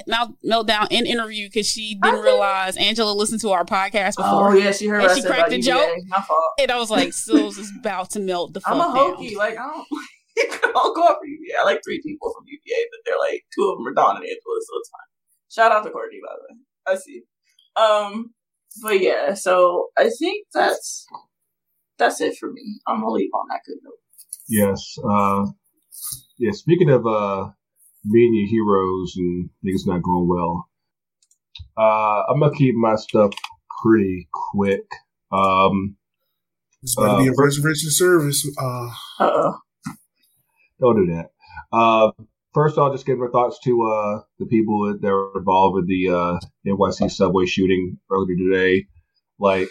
meltdown in interview because she didn't realize Angela listened to our podcast before. Oh yeah, she heard. And she cracked a joke. My fault. And I was like, "Sills is about to melt the fuck I'm a hokey. Down. Like I don't. [laughs] I'll go up for UVA. I like three people from UVA, but they're like two of them are Don and Angela, so it's fine. Shout out to Courtney, by the way. I see. Um, but yeah, so I think that's that's it for me. I'm gonna leave on that good note. Yes. Uh, yeah. Speaking of uh, media heroes and things not going well, uh, I'm gonna keep my stuff pretty quick. Um, it's about uh, to be a reservation service. Uh, uh don't do that. Uh, first, I'll just give my thoughts to uh, the people that were involved with the uh, NYC subway shooting earlier today. Like,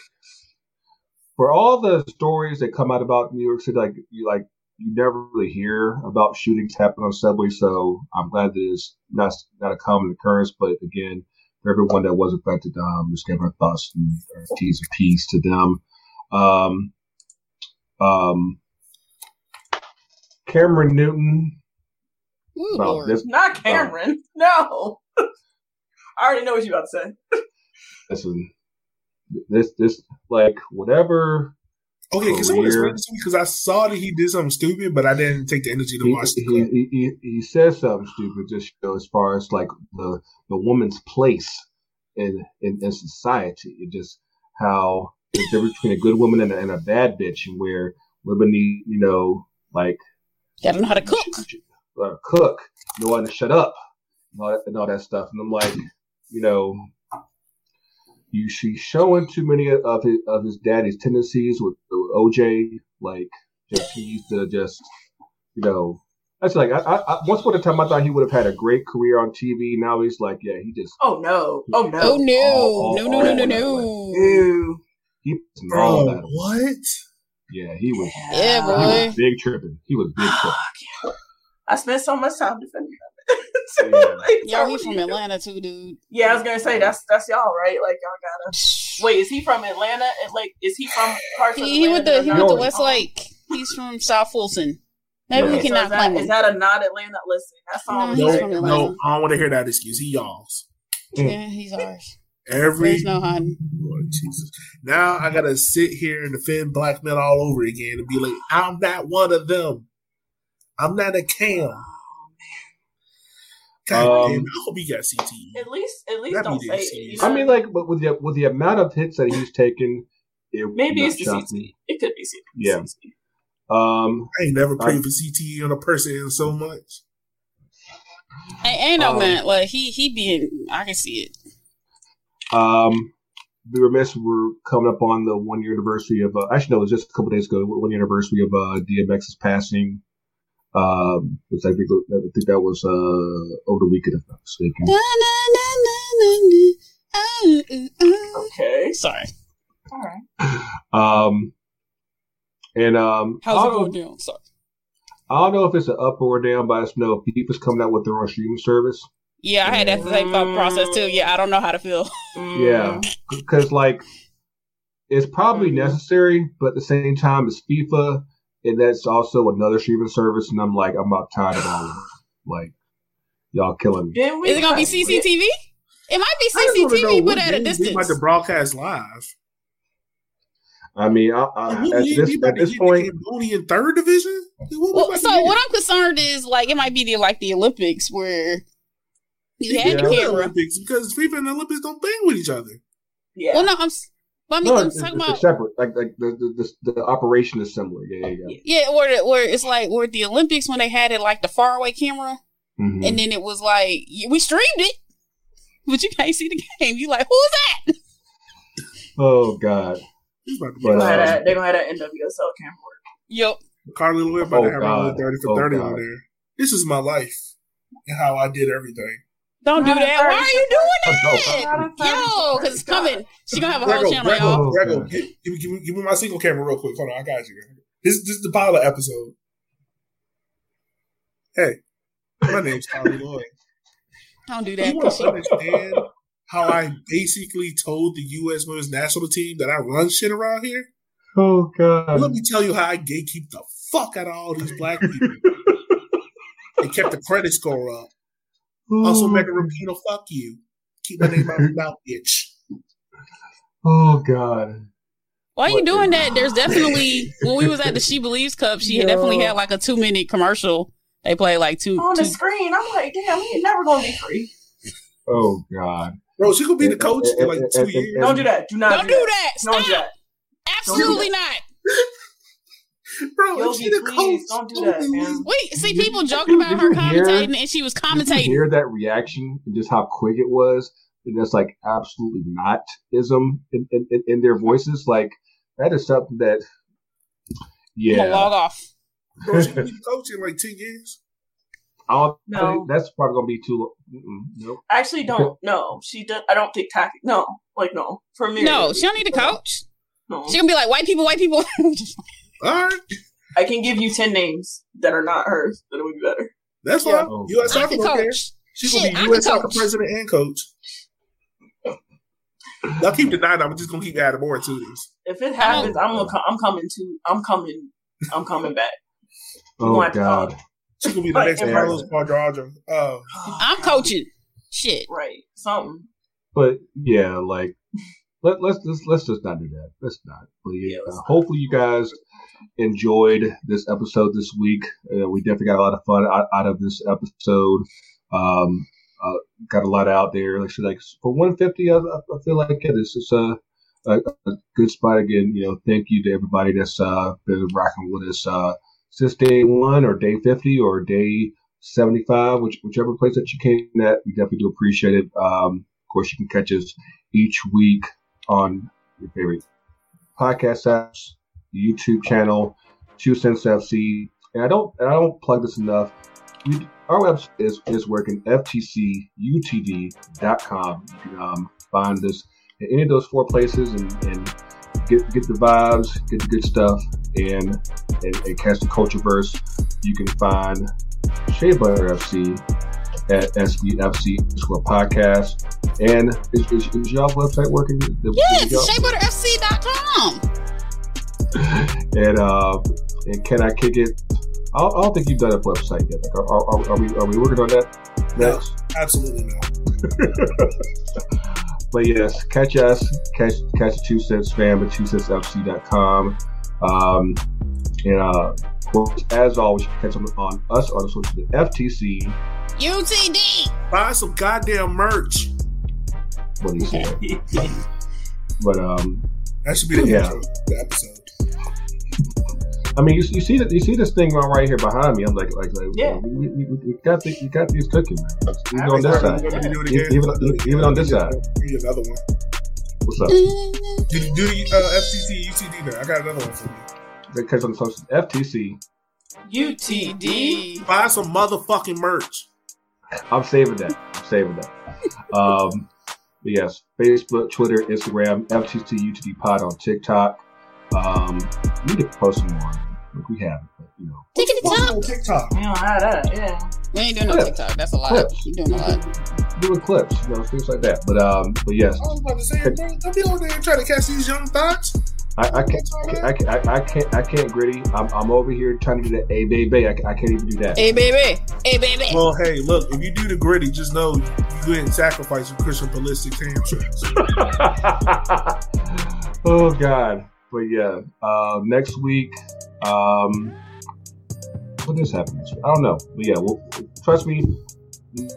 for all the stories that come out about New York City, like you like you never really hear about shootings happening on subway. So I'm glad that it's not not a common occurrence. But again, for everyone that was affected, um, just give our thoughts and our teas of peace to them. Um, um, Cameron Newton. Ooh, well, this, Not Cameron. Uh, no. [laughs] I already know what you're about to say. listen, this, this, like, whatever. Okay, because because I saw that he did something stupid, but I didn't take the energy to he, watch. He, he, he, he says something stupid just you know, as far as like the the woman's place in in, in society, and just how the difference between a good woman and a, and a bad bitch, and where women need you know like Gotta know how to cook. Uh, cook, know how to shut up, and all, that, and all that stuff. And I'm like, you know, you she's showing too many of his of his daddy's tendencies with, with OJ. Like, just he used to just, you know, that's like I, I, once upon a time I thought he would have had a great career on TV. Now he's like, yeah, he just. Oh no! Oh no! Oh no! All, all, no! No! No! No! No! No! He Bro, oh, what? Yeah, he was. Yeah, boy. He was big tripping. He was big tripping. I spent so much time defending him. [laughs] yeah. like, Yo, he's from Atlanta too, dude. Yeah, I was gonna say that's that's y'all, right? Like y'all gotta. [sighs] Wait, is he from Atlanta? Like, is he from parts he, of He with the he with the Westlake. He's from South Fulton. Maybe okay. we cannot so claim Is that a not Atlanta? Listen, that's all. No, no, no, I don't want to hear that excuse. He y'all's. Yeah, mm. he's ours. Every There's no hun. Lord Jesus. Now I gotta sit here and defend black men all over again and be like, I'm not one of them. I'm not a cam. God um, damn, I hope he got CTE. At least, at least don't say it. You know? I mean, like, but with the with the amount of hits that he's taken, it maybe it's the CTE. Me. It could be CTE. Yeah. Um, I ain't never prayed for CTE on a person so much. Ain't, ain't no um, man like he he being. I can see it. Um, were remiss. We're coming up on the one year anniversary of. Uh, actually, no, it was just a couple days ago. One year anniversary of uh, DMX's passing. Um, which I think I think that was uh over the weekend, if I'm not mistaken. okay, sorry. All right. Um, and um, how's it going down? Sorry. I don't know if it's an up or down, but I just know FIFA's coming out with their own streaming service. Yeah, I had that same thought process too. Yeah, I don't know how to feel. yeah, because like it's probably mm-hmm. necessary, but at the same time, it's FIFA, and that's also another streaming service, and I'm like, I'm about tired of all of them. Like, y'all killing me. Is it gonna be CCTV? It might be CCTV, but at a distance. Like the broadcast live. I mean, I, I, at, this, at this point, only in third division. What, well, so what I'm concerned is like it might be the like the Olympics where You You had Yeah. the do the camera. Olympics because FIFA and the Olympics don't bang with each other. Yeah. Well, no, I'm. S- But I mean, No, I'm it's, talking it's, about separate. Like like the the, the the operation is similar. Yeah, yeah, yeah. yeah, where the, where it's like where the Olympics when they had it like the faraway camera, Mhm. and then it was like we streamed it, but you can't see the game. You like who is that? Oh God. He's about to They're gonna, have um, that, they're gonna have that NWSL camera work. Yep. Carli Lloyd about Oh, to have a little 30 for Oh, 30 God. on there. This is my life and how I did everything. Don't do that. Why are you doing Not that? thirty Yo, because it's coming. She gonna have a whole Grego, channel, Grego, y'all. Grego, give, give, me- give, me, give me my single camera real quick. Hold on, I got you. This, this is the pilot episode. Hey, my name's Carli [laughs] Lloyd. Don't do You that. want 'cause to understand how I basically told the U.S. women's national team that I run shit around here? Oh God. Let me tell you how I gatekeep the fuck out of all these black people. [laughs] they kept the credit score up. Also, Megan Rapinoe, fuck you. Keep my name out of your mouth, bitch. Oh God. Why are you doing the- that? There's definitely when we was at the She Believes Cup, she had definitely had like a two minute commercial. They played like two. On the two screen, I'm like, damn, we ain't never gonna be free. Oh God. Bro, she gonna be the coach in like two years. Don't do that. Do not don't do that. Don't Stop. do that. Absolutely not. [laughs] Bro, Yo, if she the please, coach, don't do that, man. Wait, see Did- people did joking about did her you hear- commentating, and she was Did you commentating. hear that reaction and just how quick it was? And that's like absolutely not ism in, in, in- in their voices. Like that is something that, I'm yeah, log off. Bro, she [laughs] gonna be the coach in like ten years. I don't No. think that's probably gonna be too. lo- Mm-mm, nope. I actually don't. [laughs] No, she does. I don't think tactic. No, like no. For me, No, she don't need a coach. No. She gonna be like white people, white people. [laughs] All right, I can give you ten names that are not hers. That would be better. that's Yeah. fine. Oh, U.S. I soccer can don't coach. She's gonna be U.S. soccer president and coach. Y'all keep denying. I'm just gonna keep adding more to this. If it happens, I'm gonna. co- I'm coming to. I'm coming. I'm coming back. Oh gonna God. She's gonna be the Like, next Carlos person. Cordeiro. Uh, I'm coaching. Shit. Right. Something. But yeah, like let let's let's let's just not do that. Let's not. But yeah, Yeah, let's uh, hopefully you guys enjoyed this episode this week. Uh, we definitely got a lot of fun out, out of this episode. Um, uh, got a lot out there. Like, so like for 150, I, I feel like it is it's a, a a good spot again. You know, thank you to everybody that's uh, been rocking with us uh, since day one or day 50 or day 75, which whichever place that you came at. We definitely do appreciate it. Um, of course, you can catch us each week on your favorite podcast apps, YouTube channel, Two Cents FC. And I don't, and I don't plug this enough. Our website is, is working, ftcutd.com. You can um, find us in any of those four places and, and get get the vibes, get the good stuff, and, and, and catch the culture verse. You can find Shea Butter FC at SBFC Square Podcast. And is, is, is y'all website working? The- Yes, is [laughs] y'all- and uh, and can I kick it? I don't, I don't think you've done a website yet. Like, are, are, are we are we working on that next? absolutely not. [laughs] But yes, catch us, catch catch the Two Cents fam at twocentsfc.com. Um, and uh, as always, you can catch on, on us on the social media, FTC. UTD. Buy some goddamn merch. What do you say? [laughs] but um, That should be the Yeah. intro, the episode. I mean, you, you see that you see this thing right here behind me. I'm like, like, like Yeah. we, we, we, we got the, we got these cooking, man. Even on this side. want me to do it Even- again? even- Do even on this side. give another one. What's up? Do, do the uh, FCC UTD there? I got another one for you. Because on the social FTC, UTD. Buy some motherfucking merch. I'm saving that. I'm saving that. Um, but yes, Facebook, Twitter, Instagram, FTC UTD Pod on TikTok. Um, we need to post some more. Like we have, but you know, Tickety What's top. on TikTok? We don't have that. Yeah. We ain't doing no TikTok. That's a lot. Clips. You doing a lot. doing clips, you know, things like that. But um, but yes, I was about to say, bro, don't be over there trying to catch these young thoughts. I, I can't, I can't, I, I can't, I can't, gritty. I'm, I'm over here trying to do that. Hey, baby, I, I can't even do that. Hey baby. Hey baby. Well, hey, look, if you do the gritty, just know you go ahead and sacrifice your Christian Pulisic hamstrings. [laughs] oh God. But yeah, uh, next week, um, what is happening? this? I don't know. But yeah, well, trust me,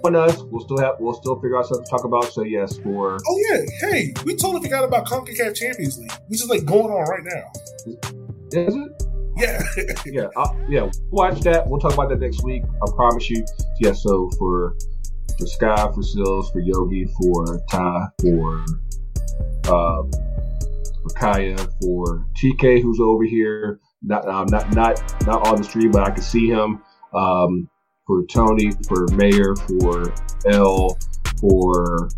on us, we'll still have we'll still figure out something to talk about. So yes, for Oh yeah, hey, we totally forgot about Concacaf Champions League, which is like going on right now. is it? Yeah, [laughs] Yeah, uh, yeah. Watch that. We'll talk about that next week. I promise you. Yeah. So for for Sky, for Sills, for Yogi, for Ty, for uh, for Kaya, for TK, who's over here. Not um, not not not on the stream, but I can see him. Um, for Tony, for Mayor, for L, for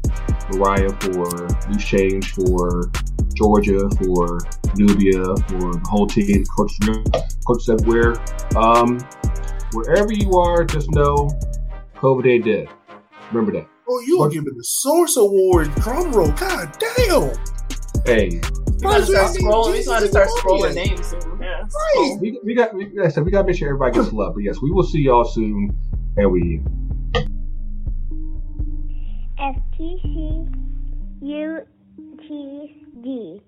Mariah, for Loose Change, for Georgia, for Nubia, for the whole team, Coach Coach everywhere. Um, wherever you are, just know COVID ain't dead. Remember that. Oh, you are giving the Source Award drum roll. God damn. Hey, We gotta start scrolling. We gotta start scrolling names soon. Yeah. Right. Oh, we, we got we, like I said, we gotta make sure everybody gets love. But yes, we will see y'all soon, and we FTC UTD.